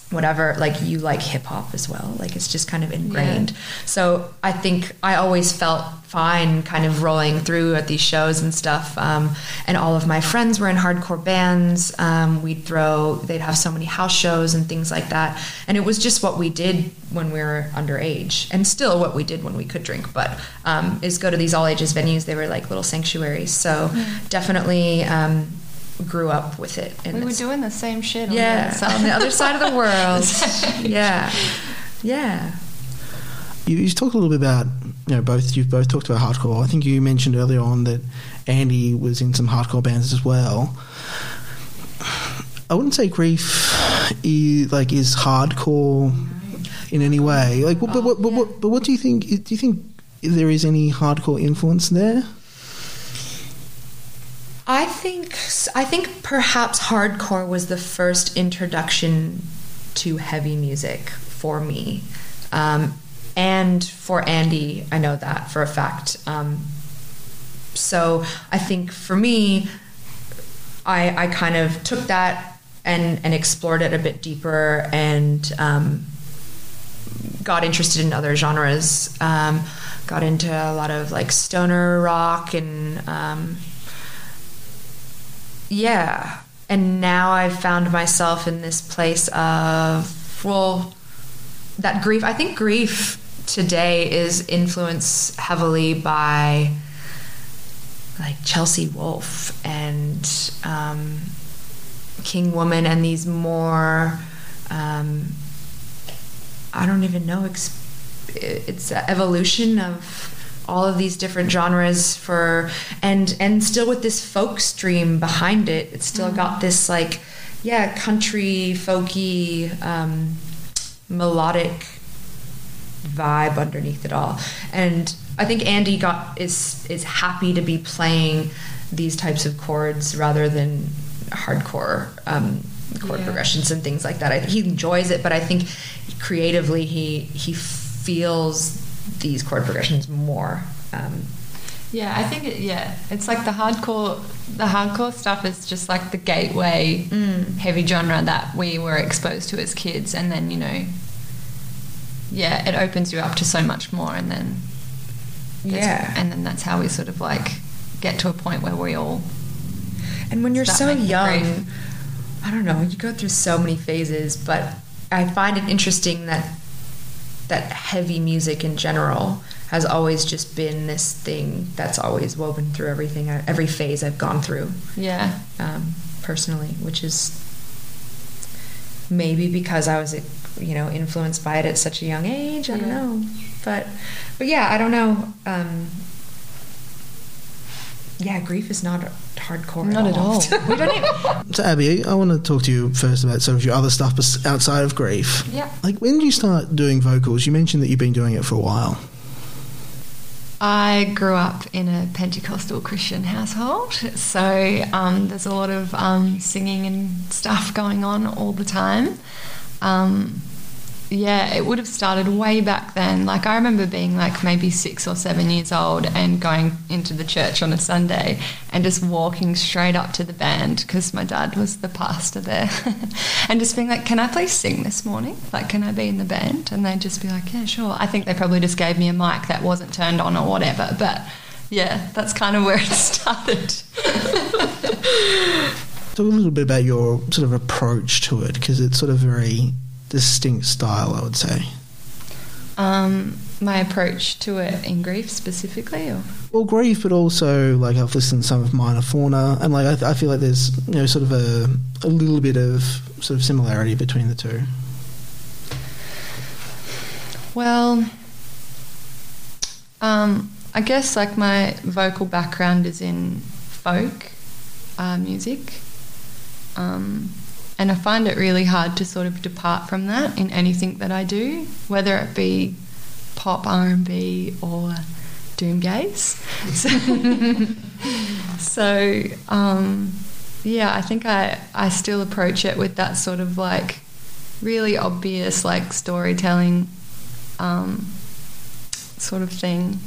whatever like you like hip hop as well. Like it's just kind of ingrained. So i think i always felt fine kind of rolling through at these shows and stuff um, and all of my friends were in hardcore bands. Um, we'd throw they'd have so many house shows and things like that. And it was just what we did when we were underage and still what we did when we could drink. But um, is go to these all ages venues. They were like little sanctuaries. So definitely um, grew up with it and We were doing the same shit. yeah, on on the other side of the world. Yeah, yeah. You, you talked a little bit about you know both you've both talked about hardcore. I think you mentioned earlier on that Andy was in some hardcore bands as well. I wouldn't say grief is, like is hardcore in any way. Like, but, but, but, oh, but, but what do you think? Do you think there is any hardcore influence there? I think I think perhaps hardcore was the first introduction to heavy music for me, um, and for Andy. I know that for a fact. Um, so I think for me, I, I kind of took that and, and explored it a bit deeper and um, got interested in other genres. Um, got into a lot of like stoner rock and um, yeah. And now I've found myself in this place of, well, that grief. I think grief today is influenced heavily by like Chelsea Wolfe and um, King Woman and these more, um, I don't even know, it's evolution of all of these different genres for and and still with this folk stream behind it it's still got this like yeah country folky um, melodic vibe underneath it all. And i think andy got is is happy to be playing these types of chords rather than hardcore um, chord Yeah. progressions and things like that. I, he enjoys it but i think creatively he he feels these chord progressions more um, Yeah, I think it, yeah, it's like the hardcore. The hardcore stuff is just like the gateway heavy genre that we were exposed to as kids, and then you know, yeah, it opens you up to so much more, and then Yeah. and then that's how we sort of like get to a point where we all And when you're so young, brave. I don't know, you go through so many phases, but I find it interesting that that heavy music in general has always just been this thing that's always woven through everything, every phase I've gone through yeah um, personally, which is maybe because I was, you know, influenced by it at such a young age. I don't know, but but yeah, I don't know. Um, yeah, grief is not hardcore. Not at all. we don't even. So, Abby, I want to talk to you first about some of your other stuff outside of grief. yeah. Like, when did you start doing vocals? You mentioned that you've been doing it for a while. I grew up in a Pentecostal Christian household, so um, there's a lot of um, singing and stuff going on all the time. Um, yeah, it would have started way back then. Like I remember being like maybe six or seven years old and going into the church on a Sunday and just walking straight up to the band because my dad was the pastor there, and just being like, "Can I please sing this morning? Like, can I be in the band?" And they'd just be like, "Yeah, sure." I think they probably just gave me a mic that wasn't turned on or whatever, but. Yeah, that's kind of where it started. Talk a little bit about your sort of approach to it because it's sort of very distinct style, I would say. Um, my approach to it in grief specifically, or Well, grief, but also like I've listened to some of Minor Fauna, and like I, I feel like there's you know sort of a a little bit of sort of similarity between the two. well, um, I guess like my vocal background is in folk uh, music, um, and I find it really hard to sort of depart from that in anything that I do, whether it be pop R and B or doomgaze. So, so um, yeah, I think I I still approach it with that sort of like really obvious like storytelling um, sort of thing.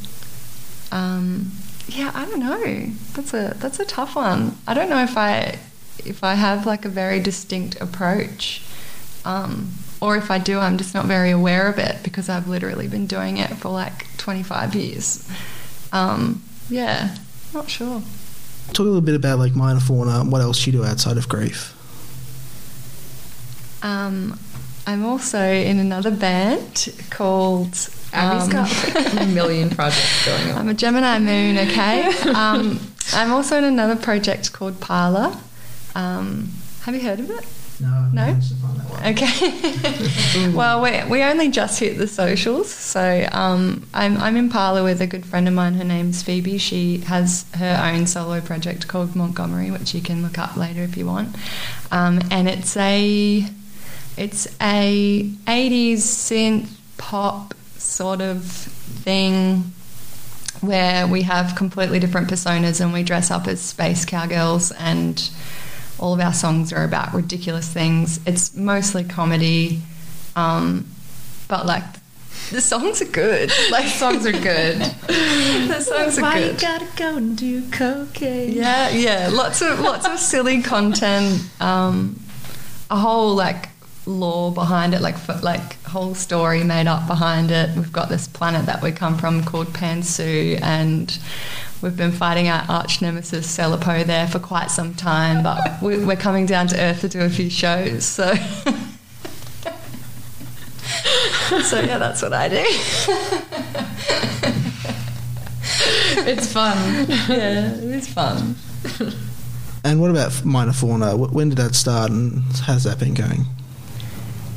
Um, yeah, I don't know. That's a that's a tough one. I don't know if I if I have like a very distinct approach, um, or if I do, I'm just not very aware of it because I've literally been doing it for like 25 years. Um, yeah, not sure. Talk a little bit about like Minor Fauna. What else you do outside of grief? Um, I'm also in another band called. Abby's um, got like a million projects going on. I'm a Gemini moon, okay? Um, I'm also in another project called Parlor. Um, have you heard of it? No, No? Okay. well, we, we only just hit the socials. So um, I'm, I'm in Parlor with a good friend of mine. Her name's Phoebe. She has her own solo project called Montgomery, which you can look up later if you want. Um, and it's a it's a 80s synth pop sort of thing where we have completely different personas and we dress up as space cowgirls and all of our songs are about ridiculous things. It's mostly comedy, um, but like the songs are good. Like songs are good. the songs are Why good. you gotta go and do cocaine? Yeah, yeah, lots of lots of silly content. Um, a whole like lore behind it, like like whole story made up behind it. We've got this planet that we come from called Pansu, and we've been fighting our arch nemesis Celipo there for quite some time. But we, we're coming down to Earth to do a few shows, so. so yeah, that's what I do. It's fun. yeah, it is fun. And what about Minor Fauna? When did that start, and how's that been going?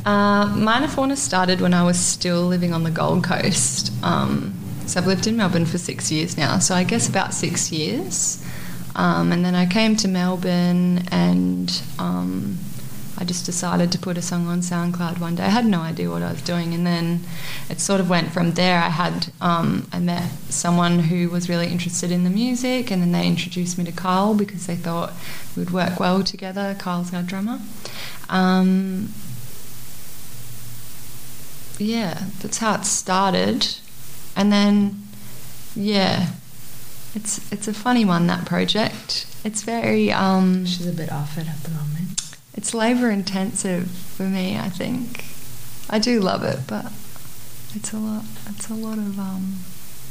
Uh, Minor Fauna started when I was still living on the Gold Coast. Um, so I've lived in Melbourne for six years now, so I guess about six years. Um, and then I came to Melbourne and um, I just decided to put a song on SoundCloud one day. I had no idea what I was doing, and then it sort of went from there. I had um, I met someone who was really interested in the music, and then they introduced me to Carl because they thought we'd work well together. Carl's our drummer. Um, yeah, that's how it started, and then yeah, it's it's a funny one that project. It's very um, She's a bit off it at the moment. it's labour intensive for me. I think I do love it, but it's a lot. It's a lot of um,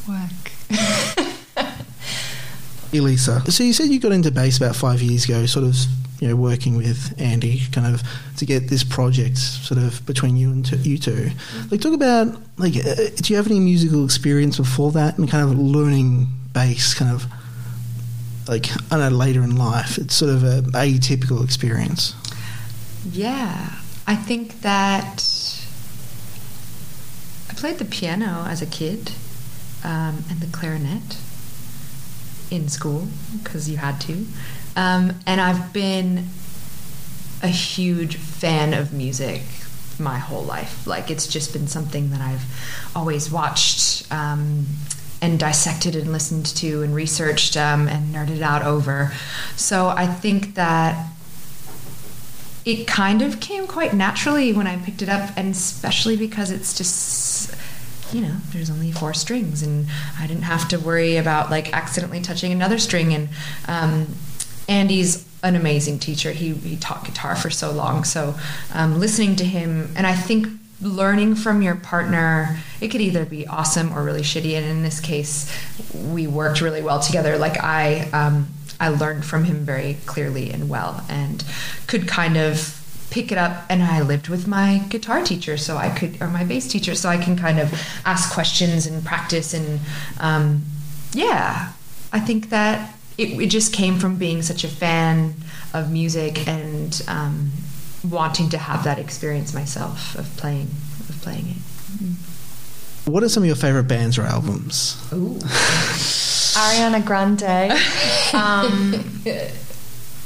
work. Elisa, so you said you got into bass about five years ago, sort of, you know, working with Andy, kind of to get this project sort of between you and t- you two. Like, talk about like, uh, do you have any musical experience before that, and kind of learning bass, kind of like I know later in life? It's sort of a atypical experience. Yeah, I think that I played the piano as a kid um, and the clarinet in school because you had to. Um, and I've been a huge fan of music my whole life. Like it's just been something that I've always watched um, and dissected and listened to and researched um, and nerded out over. So I think that it kind of came quite naturally when I picked it up, and especially because it's just, you know, there's only four strings, and I didn't have to worry about like accidentally touching another string. And um, Andy's an amazing teacher. He, he taught guitar for so long. So um, listening to him, and I think learning from your partner, it could either be awesome or really shitty. And in this case, we worked really well together. Like I, um, I learned from him very clearly and well, and could kind of pick it up. And I lived with my guitar teacher, so I could, or my bass teacher, so I can kind of ask questions and practice. And um, yeah, I think that it, it just came from being such a fan of music and um, wanting to have that experience myself of playing of playing it. What are some of your favorite bands or albums? Ooh. Ariana Grande. Um,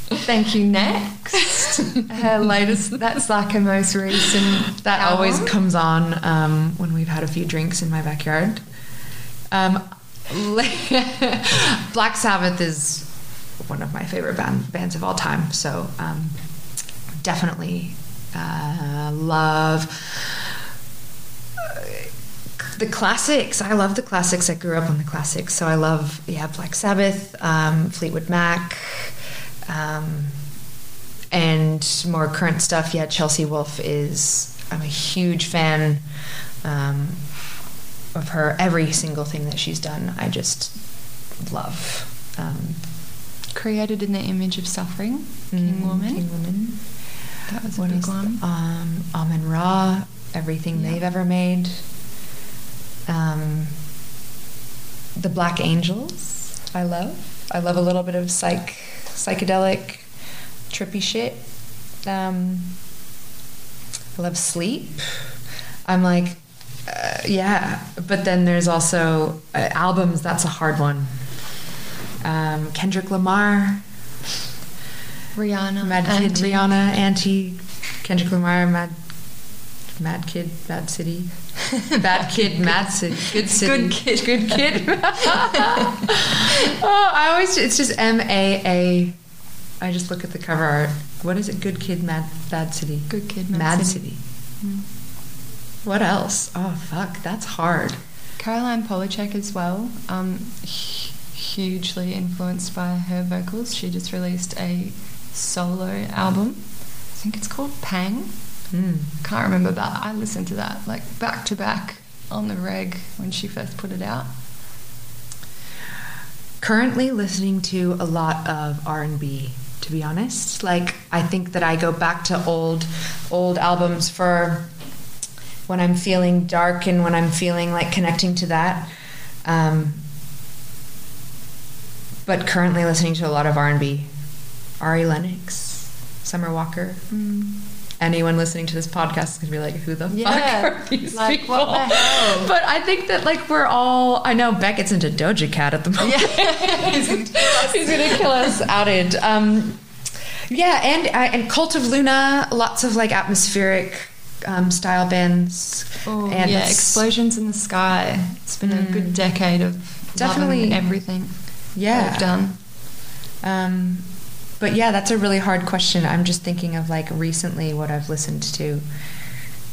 thank you. Next, her latest. That's like her most recent. That album. always comes on um, when we've had a few drinks in my backyard. Um, Black Sabbath is one of my favorite band, bands of all time. So um, definitely uh, love uh, the classics. I love the classics. I grew up on the classics. So I love yeah Black Sabbath, um, Fleetwood Mac. Um, and more current stuff, yeah, Chelsea Wolfe is. I'm a huge fan um, of her. Every single thing that she's done, I just love. Um, created in the image of suffering. King mm, Woman. King Woman. That was a What big one. Um, Amenra. Everything Yeah. they've ever made. Um, the Black Angels. I love. I love a little bit of psych, psychedelic, trippy shit. Um, I love sleep. I'm like, uh, yeah. But then there's also uh, albums. That's a hard one. Um, Kendrick Lamar, Rihanna. Mad Kid, Rihanna, Anti, Kendrick Lamar, Mad, Mad Kid, Bad City, Bad Kid, Mad City, Good City, Good Kid. Good Kid. oh, I always it's just M A A. I just look at the cover art. What is it? Good Kid, Mad Bad City, Good Kid, Mad Mad City. City. Mm. What else? Oh fuck, that's hard. Caroline Polachek as well. Um, hu- hugely influenced by her vocals. She just released a solo album. I think it's called Pang. Mm. Can't remember that. I listened to that like back to back on the reg when she first put it out. currently listening to a lot of r&b to be honest like i think that i go back to old old albums for when i'm feeling dark and when i'm feeling like connecting to that um, but currently listening to a lot of r&b ari lennox summer walker anyone listening to this podcast is gonna be like, "Who the Yeah, fuck are these like, people?" what the hell? But I think that like we're all. I know Beckett's into Doja Cat at the moment. Yeah. he's, gonna, he's gonna kill us outed. Um, yeah, and I and Cult of Luna, lots of like atmospheric um, style bands. Oh, and yeah, Explosions in the Sky. It's been a Mm. good decade of Definitely. everything Yeah, they've done. Um, but yeah, that's a really hard question. I'm just thinking of like recently what I've listened to,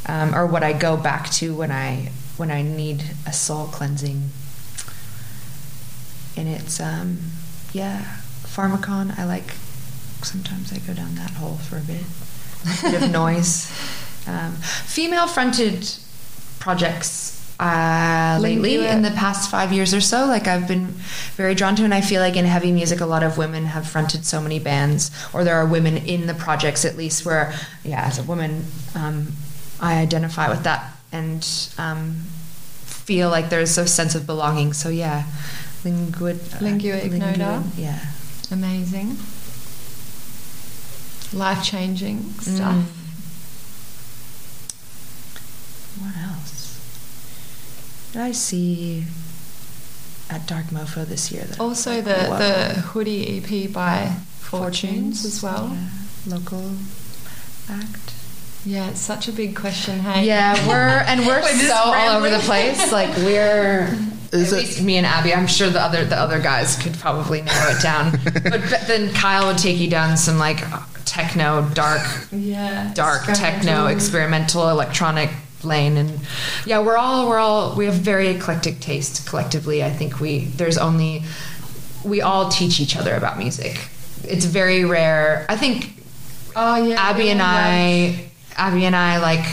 um, or what I go back to when I when I need a soul cleansing. And it's um, yeah, Pharmakon. I like. Sometimes I go down that hole for a bit. A bit of noise. Um, female-fronted projects uh, lately in the past five years or so. Like I've been very drawn to, and I feel like in heavy music, a lot of women have fronted so many bands, or there are women in the projects at least. Where, yeah, as a woman, um, I identify with that and um, feel like there's a sense of belonging. So yeah, Linguid, Lingua Ignota. yeah. Amazing. Life changing stuff. Mm. What else? Did I see at Dark Mofo this year? That Also, like, the, whoa. the Hoodie EP by Fortunes, as well. Yeah, local act. Yeah, it's such a big question. Hey, Yeah, we're and we're We're so all over the place. Like we're Is at it- least me and Abby. I'm sure the other the other guys could probably narrow it down. but, but then Kyle would take you down some like techno, dark, Yeah. dark techno, experimental, electronic lane, and yeah, we're all we're all we have very eclectic taste collectively. I think we there's only we all teach each other about music. It's very rare. I think Oh yeah. Abby and yeah. I, Abby and I, like,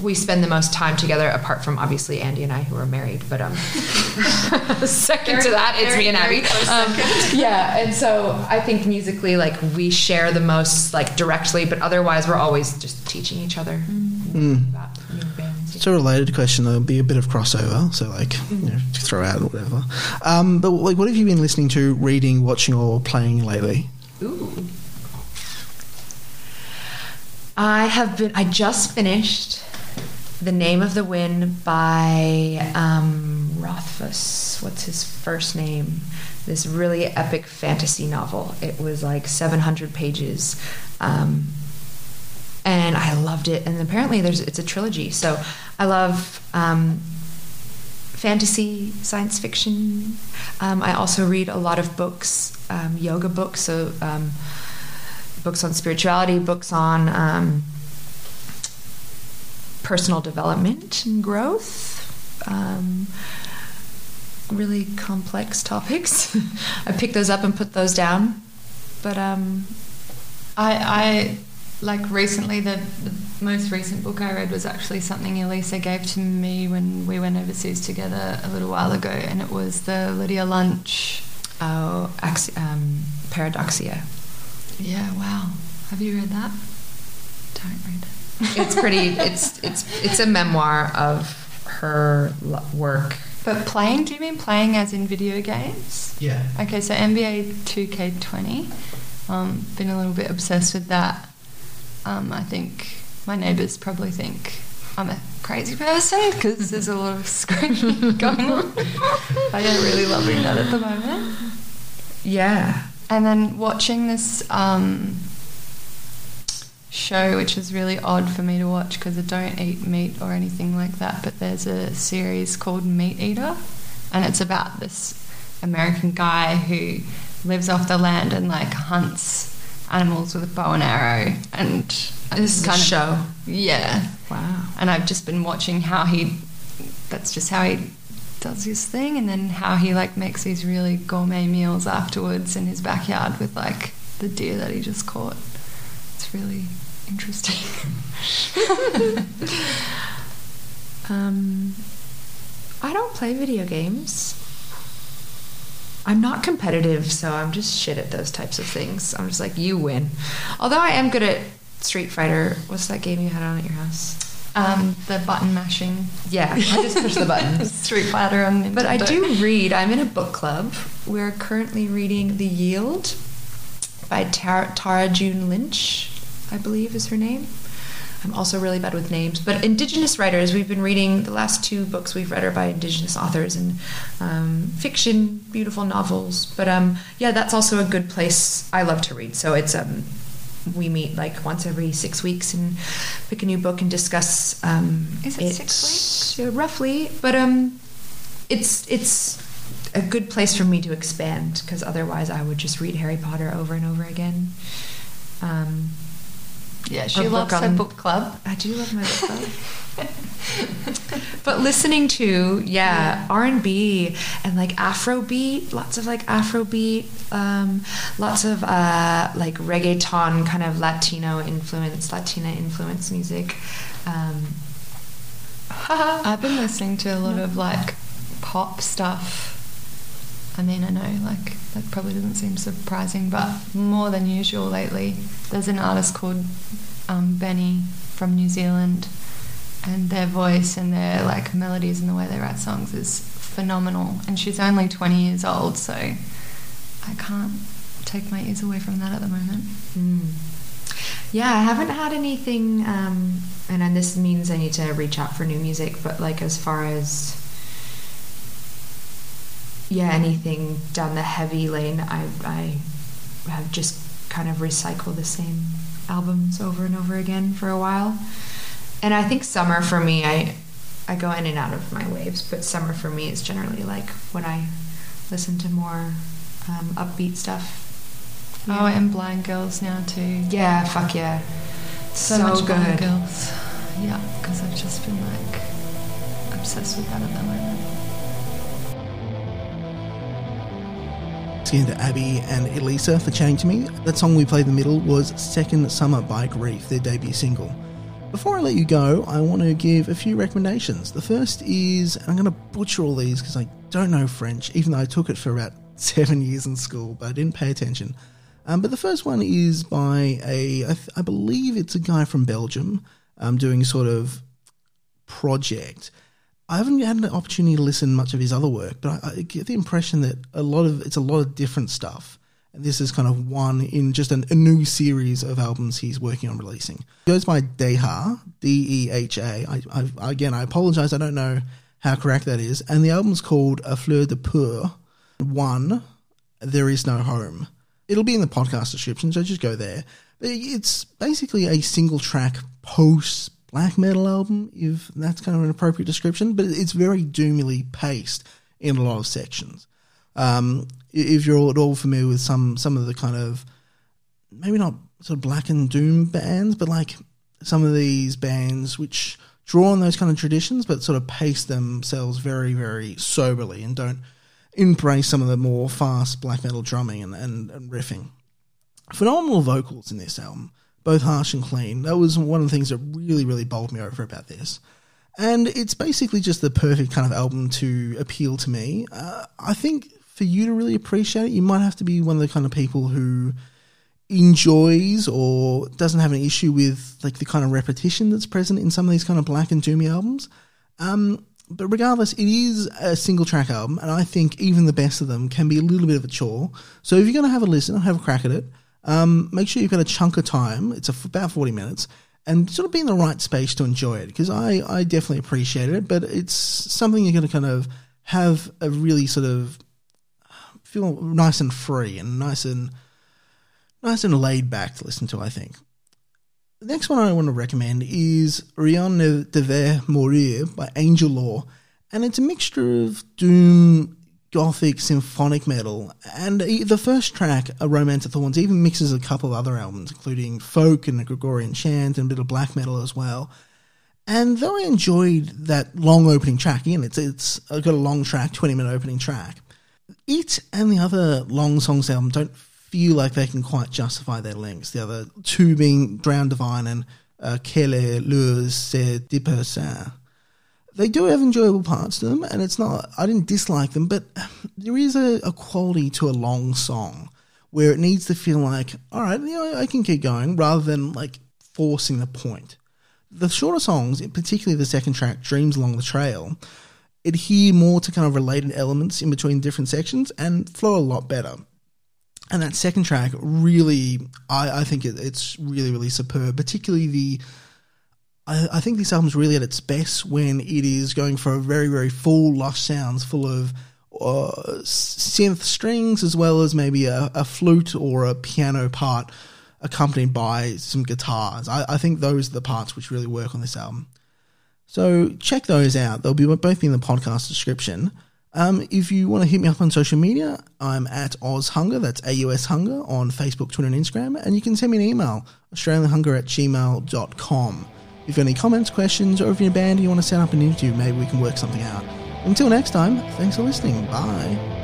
we spend the most time together, apart from obviously Andy and I, who are married. But um, second to that, it's very- me and Abby. Um, yeah, and so I think musically, like, we share the most, like, directly. But otherwise, we're always just teaching each other Mm. about new. It's a related question. There'll be a bit of crossover, so like you know, throw out or whatever. Um, but like, what have you been listening to, reading, watching, or playing lately? Ooh. I have been. I just finished "The Name of the Wind" by um, Rothfuss. What's his first name? This really epic fantasy novel. It was like 700 pages, um, and I loved it. And apparently, there's it's a trilogy. So I love. Um, fantasy, science fiction. Um, I also read a lot of books, um, yoga books, so um, books on spirituality, books on um, personal development and growth. Um, really complex topics. I pick those up and put those down. But I, I like recently the, the most recent book I read was actually something Elisa gave to me when we went overseas together a little while ago, and it was the Lydia Lunch. oh, axi- um, paradoxia. Yeah, wow. Have you read that? Don't read it. It's pretty. it's it's it's a memoir of her work. But playing? Do you mean playing as in video games? Yeah. Okay, so NBA 2K20. Um, been a little bit obsessed with that. Um, I think my neighbours probably think I'm a crazy person because there's a lot of screaming going on. I am really loving that at the moment. Yeah. And then watching this um, show, which is really odd for me to watch because I don't eat meat or anything like that. But there's a series called Meat Eater, and it's about this American guy who lives off the land and like hunts animals with a bow and arrow. And This is just a kind of show. yeah. Wow. And I've just been watching how he. That's just how he does his thing, and then how he like makes these really gourmet meals afterwards in his backyard with like the deer that he just caught. It's really interesting. Um, I don't play video games. I'm not competitive, so I'm just shit at those types of things. I'm just like, you win. Although I am good at Street Fighter. What's that game you had on at your house? um, the button mashing Yeah, I just push the buttons. Street Fighter on Nintendo. But I do read. I'm in a book club. We're currently reading The Yield by Tara, Tara June Lynch, I believe is her name. I'm also really bad with names. But Indigenous writers, we've been reading the last two books we've read are by Indigenous authors and um, fiction, beautiful novels. But um, yeah, that's also a good place. I love to read. So it's um, we meet like once every six weeks and pick a new book and discuss. Um, Is it six weeks? roughly, but um, it's it's a good place for me to expand because otherwise I would just read Harry Potter over and over again. Yeah, she loves her book club. I do love my book club. but listening to yeah, R and B and like Afrobeat, lots of like Afrobeat, um, lots of uh, like reggaeton kind of Latino influence, Latina influence music. Um, I've been listening to a lot of like pop stuff. I mean, I know like that probably doesn't seem surprising, but more than usual lately. There's an artist called um, BENEE from New Zealand, and their voice and their like melodies and the way they write songs is phenomenal. And she's only 20 years old, so I can't take my ears away from that at the moment. Mm. Yeah, I haven't had anything, um, and this means I need to reach out for new music. But like as far as yeah, anything down the heavy lane, I I have just kind of recycled the same albums over and over again for a while. And I think summer for me, I I go in and out of my waves, but summer for me is generally like when I listen to more um, upbeat stuff. Oh, and Blind Girls now too. Yeah, fuck yeah. So, So, much Blind good. Girls. Yeah, because I've just been like obsessed with that at the moment. Thanks again to Abby and Elisa for chatting to me. That song we played in the middle was Second Summer by Grief, their debut single. Before I let you go, I want to give a few recommendations. The first is, I'm going to butcher all these because I don't know French, even though I took it for about seven years in school, but I didn't pay attention. Um, but the first one is by a, I, th- I believe it's a guy from Belgium um, doing sort of project. I haven't had an opportunity to listen much of his other work, but I, I get the impression that a lot of it's a lot of different stuff. And this is kind of one in just an, a new series of albums he's working on releasing. It goes by Deha, D E H A. Again, I apologize, I don't know how correct that is. And the album's called A Fleur de Peur. One, There Is No Home. It'll be in the podcast description, so just go there. It's basically a single track post black metal album, if that's kind of an appropriate description, but it's very doomily paced in a lot of sections. Um, if you're at all familiar with some some of the kind of maybe not sort of black and doom bands, but like some of these bands which draw on those kind of traditions, but sort of pace themselves very, very soberly and don't embrace some of the more fast black metal drumming and, and, and riffing. Phenomenal vocals in this album, both harsh and clean. That was one of the things that really, really bowled me over about this. And it's basically just the perfect kind of album to appeal to me. Uh, I think for you to really appreciate it, you might have to be one of the kind of people who enjoys or doesn't have an issue with like the kind of repetition that's present in some of these kind of black and doomy albums. Um, but regardless, it is a single track album, and I think even the best of them can be a little bit of a chore. So if you're going to have a listen have a crack at it, um, make sure you've got a chunk of time. It's about 40 minutes. And sort of be in the right space to enjoy it because I, I definitely appreciate it, but it's something you're going to kind of have a really sort of feel nice and free and nice and nice and laid back to listen to. I think. The next one I want to recommend is Rien ne devait mourir by Angellore, and it's a mixture of doom, gothic, symphonic metal, and the first track, A Romance of Thorns, even mixes a couple of other albums, including folk and a Gregorian chant and a bit of black metal as well. And though I enjoyed that long opening track, again, it's it's got a long track, twenty minute opening track. It and the other long songs album don't feel like they can quite justify their lengths. The other two being Drown Divine and uh, Quelle Lures c'est Dispersa. They do have enjoyable parts to them, and it's not, I didn't dislike them, but there is a, a quality to a long song where it needs to feel like, all right, you know, I can keep going rather than like forcing the point. The shorter songs, particularly the second track, Dreams Along the Trail, adhere more to kind of related elements in between different sections and flow a lot better. And that second track really, I, I think it, it's really, really superb. Particularly the, I, I think this album's really at its best when it is going for a very, very full, lush sounds full of uh, synth strings as well as maybe a, a flute or a piano part accompanied by some guitars. I, I think those are the parts which really work on this album. So check those out. They'll be both be in the podcast description. Um, if you want to hit me up on social media, I'm at Oz Hunger, that's AUS Hunger, on Facebook, Twitter, and Instagram. And you can send me an email, australianhunger at gmail.com. If you have any comments, questions, or if you're a band and you want to set up an interview, maybe we can work something out. Until next time, thanks for listening. Bye.